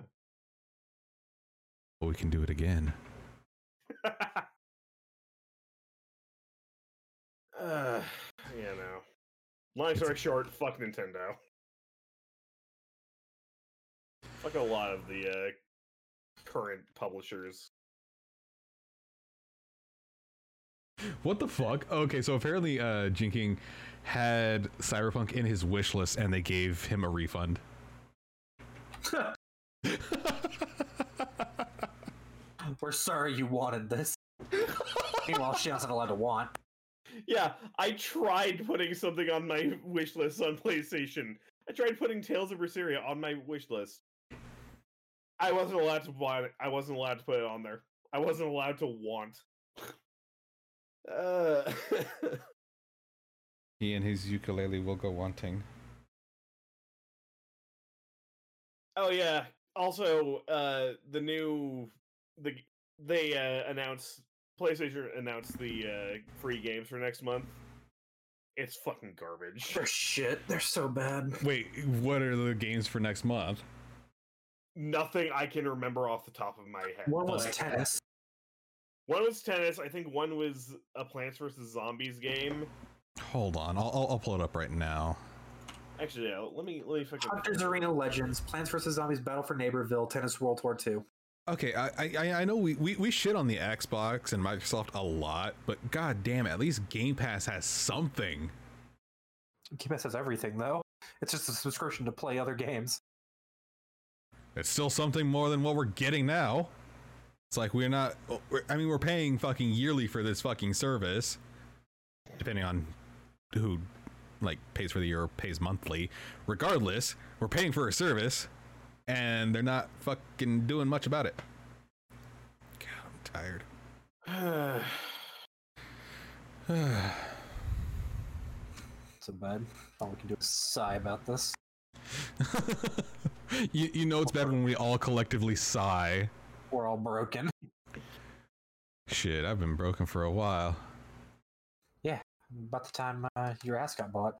Well, we can do it again. uh, you know. Long story short, fuck Nintendo. Fuck a lot of the uh, current publishers. What the fuck? Okay, so apparently, uh, Jinking had Cyberpunk in his wish list, and they gave him a refund. We're sorry you wanted this. Meanwhile, she wasn't allowed to want. Yeah, I tried putting something on my wish list on PlayStation. I tried putting Tales of Berseria on my wish list. I wasn't allowed to buy it. I wasn't allowed to put it on there. I wasn't allowed to want. Uh, He and his ukulele will go wanting. oh yeah. Also, uh, the new the they uh, announced PlayStation announced the uh, free games for next month. It's fucking garbage. They're shit. They're so bad. Wait, what are the games for next month? Nothing I can remember off the top of my head. One was Like, tennis. One was tennis. I think one was a Plants vs Zombies game. Hold on, I'll, I'll, I'll pull it up right now. Actually, yeah, let me let me fucking. Hunters Arena Legends, Plants vs Zombies, Battle for Neighborville, Tennis World Tour 2. Okay, I I, I know we, we, we shit on the Xbox and Microsoft a lot, but god damn it, at least Game Pass has something. Game Pass has everything though. It's just a subscription to play other games. It's still something more than what we're getting now. It's like we're not. We're, I mean, we're paying fucking yearly for this fucking service, depending on who like pays for the year or pays monthly. Regardless, we're paying for a service, and they're not fucking doing much about it. God, I'm tired. So bad. All we can do is sigh about this. you, you know it's bad when we all collectively sigh. We're all broken. Shit, I've been broken for a while. Yeah, about the time uh, your ass got bought.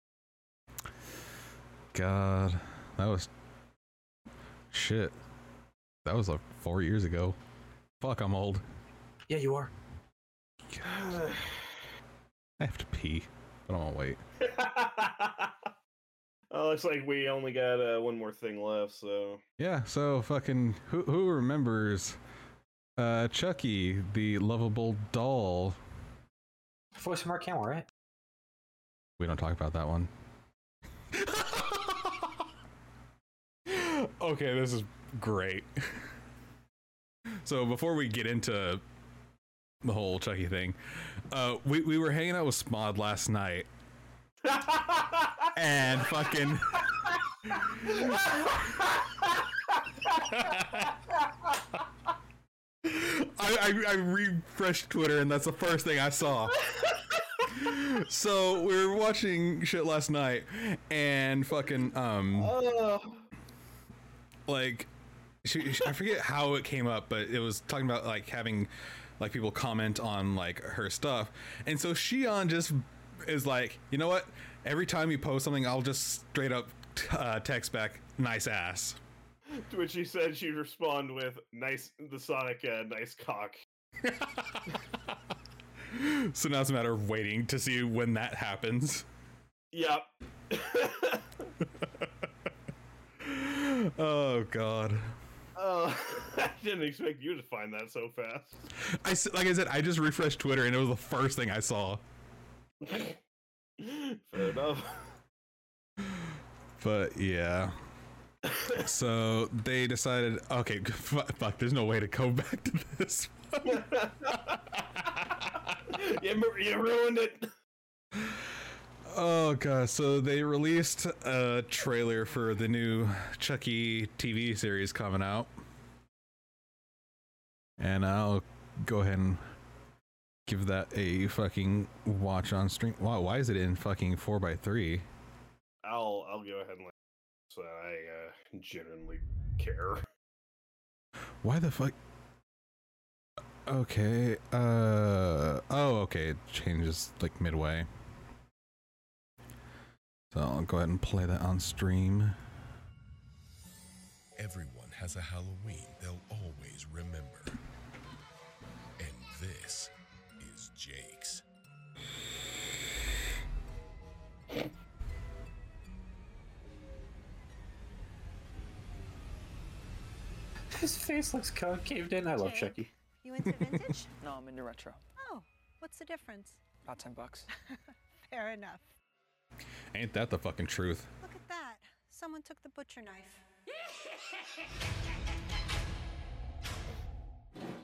God, that was shit. That was like four years ago. Fuck, I'm old. Yeah, you are. God, I have to pee, but I won't wait. oh, looks like we only got uh, one more thing left. So Yeah, so fucking who who remembers uh Chucky, the lovable doll? Voice of Mark Hamill, right? We don't talk about that one. okay, this is great. So before we get into the whole Chucky thing. Uh, we we were hanging out with Smod last night, and fucking. I, I, I refreshed Twitter and that's the first thing I saw. so we were watching shit last night and fucking um like she, she- I forget how it came up, but it was talking about like having like people comment on like her stuff, and so Shion just is like, you know what? Every time you post something, I'll just straight up uh, text back, "Nice ass." to which she said she'd respond with nice the Sonic uh, nice cock. So now it's a matter of waiting to see when that happens. Yep. Oh god. Oh, I didn't expect you to find that so fast. I like I said, I just refreshed Twitter and it was the first thing I saw. Fair enough. But yeah. So they decided, okay, fuck, fuck, there's no way to go back to this. you, you ruined it. Oh god, so they released a trailer for the new Chucky TV series coming out. And I'll go ahead and give that a fucking watch on stream. Wow, why is it in fucking 4x3? I'll I'll go ahead and let so I uh, genuinely care. Why the fuck? Okay, uh, oh, okay, it changes like midway. So I'll go ahead and play that on stream. Everyone has a Halloween they'll always remember. His face looks concaved in. I love Jake. Chucky. You into vintage? No, I'm into retro. oh, what's the difference? About 10 bucks. Fair enough. Ain't that the fucking truth? Look at that. Someone took the butcher knife.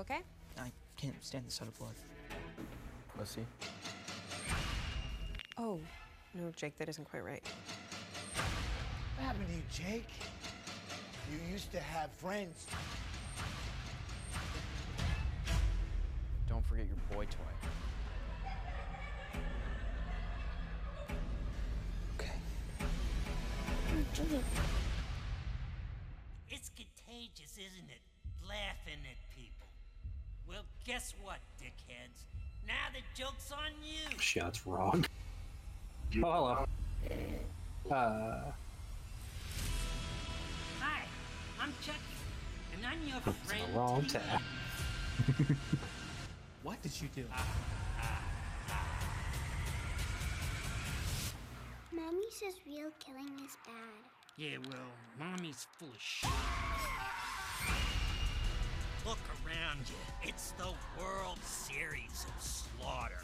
okay? I can't stand the sight of blood. Pussy. Oh, no, Jake, that isn't quite right. What happened to you, Jake? You used to have friends. Don't forget your boy toy. Okay. Joke's on you. Shot's wrong. Oh, hello. Uh, Hi, I'm Chucky, and I'm your it's friend. the wrong to tab. What did you do? Uh, uh, uh. Mommy says real killing is bad. Yeah, well, mommy's full of shit. Look around you. It's the World Series of Slaughter.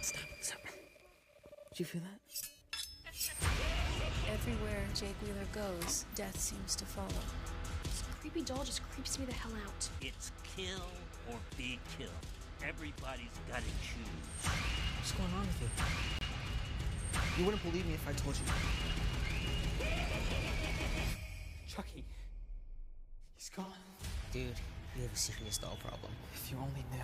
Stop, stop. Did you feel that? Everywhere Jake Wheeler goes, death seems to follow. This creepy doll just creeps me the hell out. It's kill or be killed. Everybody's gotta choose. What's going on with you? You wouldn't believe me if I told you. Chucky. He's gone. Dude, you have a serious doll problem. If you only knew.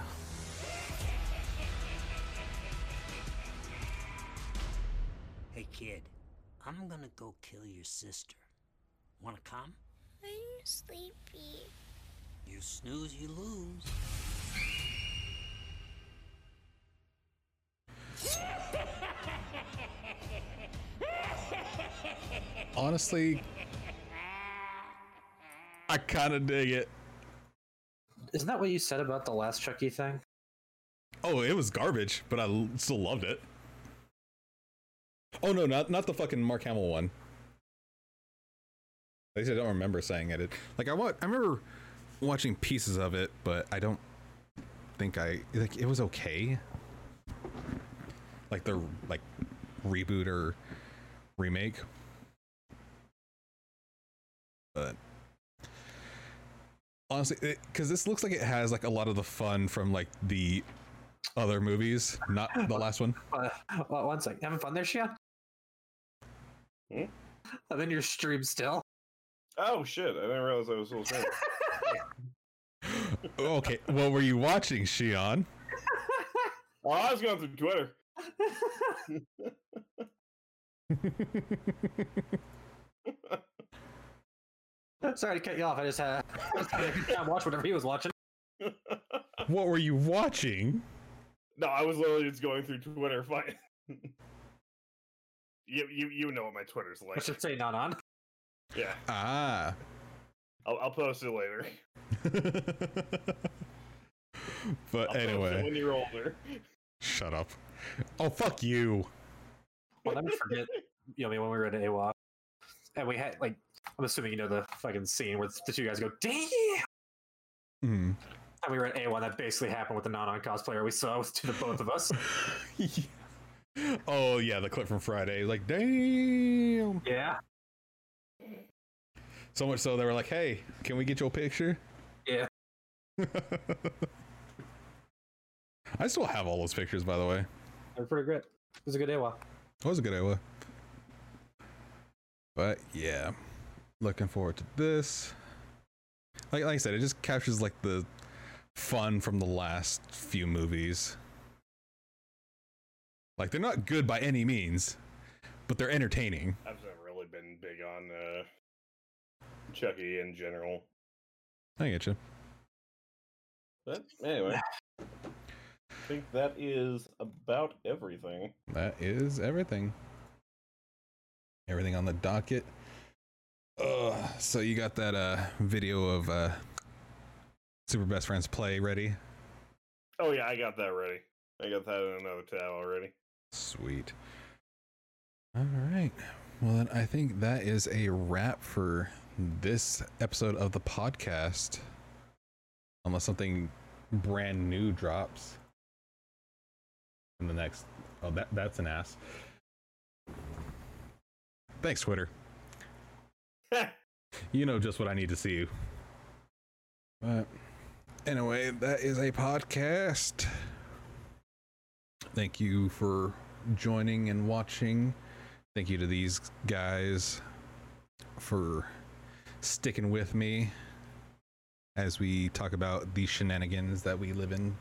Hey, kid, I'm gonna go kill your sister. Wanna come? I'm sleepy. You snooze, you lose. Honestly, I kind of dig it. Isn't that what you said about the last Chucky thing? Oh, it was garbage, but I still loved it. Oh no, not not the fucking Mark Hamill one. At least I don't remember saying it. Like I want, I remember watching pieces of it, but I don't think I like it was okay. Like the like reboot or remake. But honestly, because this looks like it has like a lot of the fun from like the other movies, not the last one. Uh, well, one sec. Having fun there, Shion? Hmm? I'm in your stream still. Oh shit! I didn't realize I was still streaming. okay, what were you watching, Shion? oh, I was going through Twitter. Sorry to cut you off. I just had, I just had a good whatever he was watching. What were you watching? No, I was literally just going through Twitter. Fine. you, you you know what my Twitter's like. I should say not on. Yeah, Ah. I'll, I'll post it later. But I'll post it anyway, when you're older. shut up. Oh fuck you. Well, let me forget. You know, I mean, when we were at AWOC, and we had like, I'm assuming you know the fucking scene where the two guys go, "Damn!" Hmm. And we were at A1. That basically happened with the non-on cosplayer we saw with to the both of us. Oh yeah, the clip from Friday. Like, damn. Yeah. So much so they were like, "Hey, can we get your picture?" Yeah. I still have all those pictures, by the way. They're pretty great. It was a good AWA. It was a good Iowa. But yeah, looking forward to this. Like, like I said, it just captures like the fun from the last few movies. Like they're not good by any means, but they're entertaining. I've never really been big on uh, Chucky in general. I get you. But anyway, I think that is about everything. That is everything. Everything on the docket. Uh, so you got that uh video of uh Super Best Friends play ready? Oh yeah, I got that ready. I got that in another tab already. Sweet. All right. Well, then I think that is a wrap for this episode of the podcast. Unless something brand new drops in the next. Oh, that that's an ass. Thanks, Twitter. You know just what I need to see you. But anyway, that is a podcast. Thank you for joining and watching. Thank you to these guys for sticking with me as we talk about the shenanigans that we live in.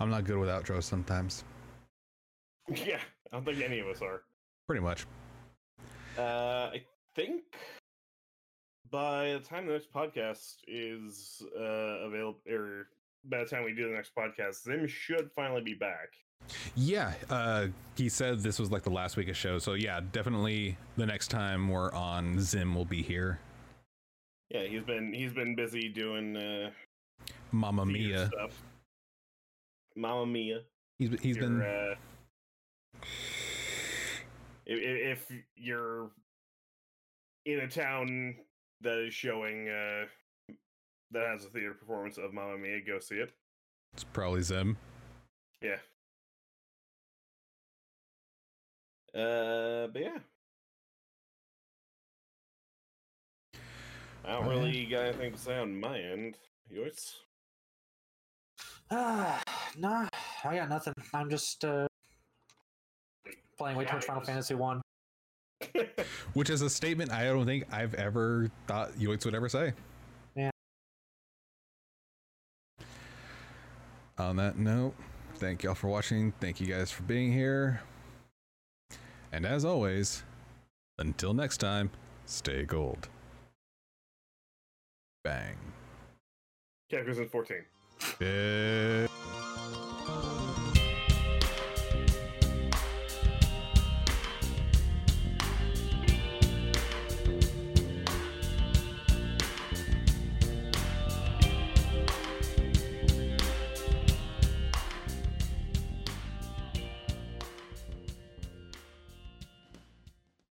I'm not good with outros sometimes. yeah, I don't think any of us are. Pretty much. Uh, I think by the time the next podcast is uh, available, or by the time we do the next podcast, Zim should finally be back. Yeah, uh, he said this was like the last week of show, so yeah, definitely the next time we're on, Zim will be here. Yeah, he's been he's been busy doing uh, Mamma Mia. stuff. Mamma Mia. He's he's Your, been Uh, if, if you're in a town that is showing uh, that has a theater performance of Mamma Mia, go see it. it's probably Zim. Yeah. Uh, but yeah. I don't Oh, yeah. really got anything to say on my end. Yours? Ah, nah, I got nothing. I'm just uh, playing way too much Final Fantasy One. Which is a statement I don't think I've ever thought Yoitz would ever say. Yeah. On that note, thank y'all for watching. Thank you guys for being here. And as always, until next time, stay gold. Bang. Cataclysm 14. Yeah.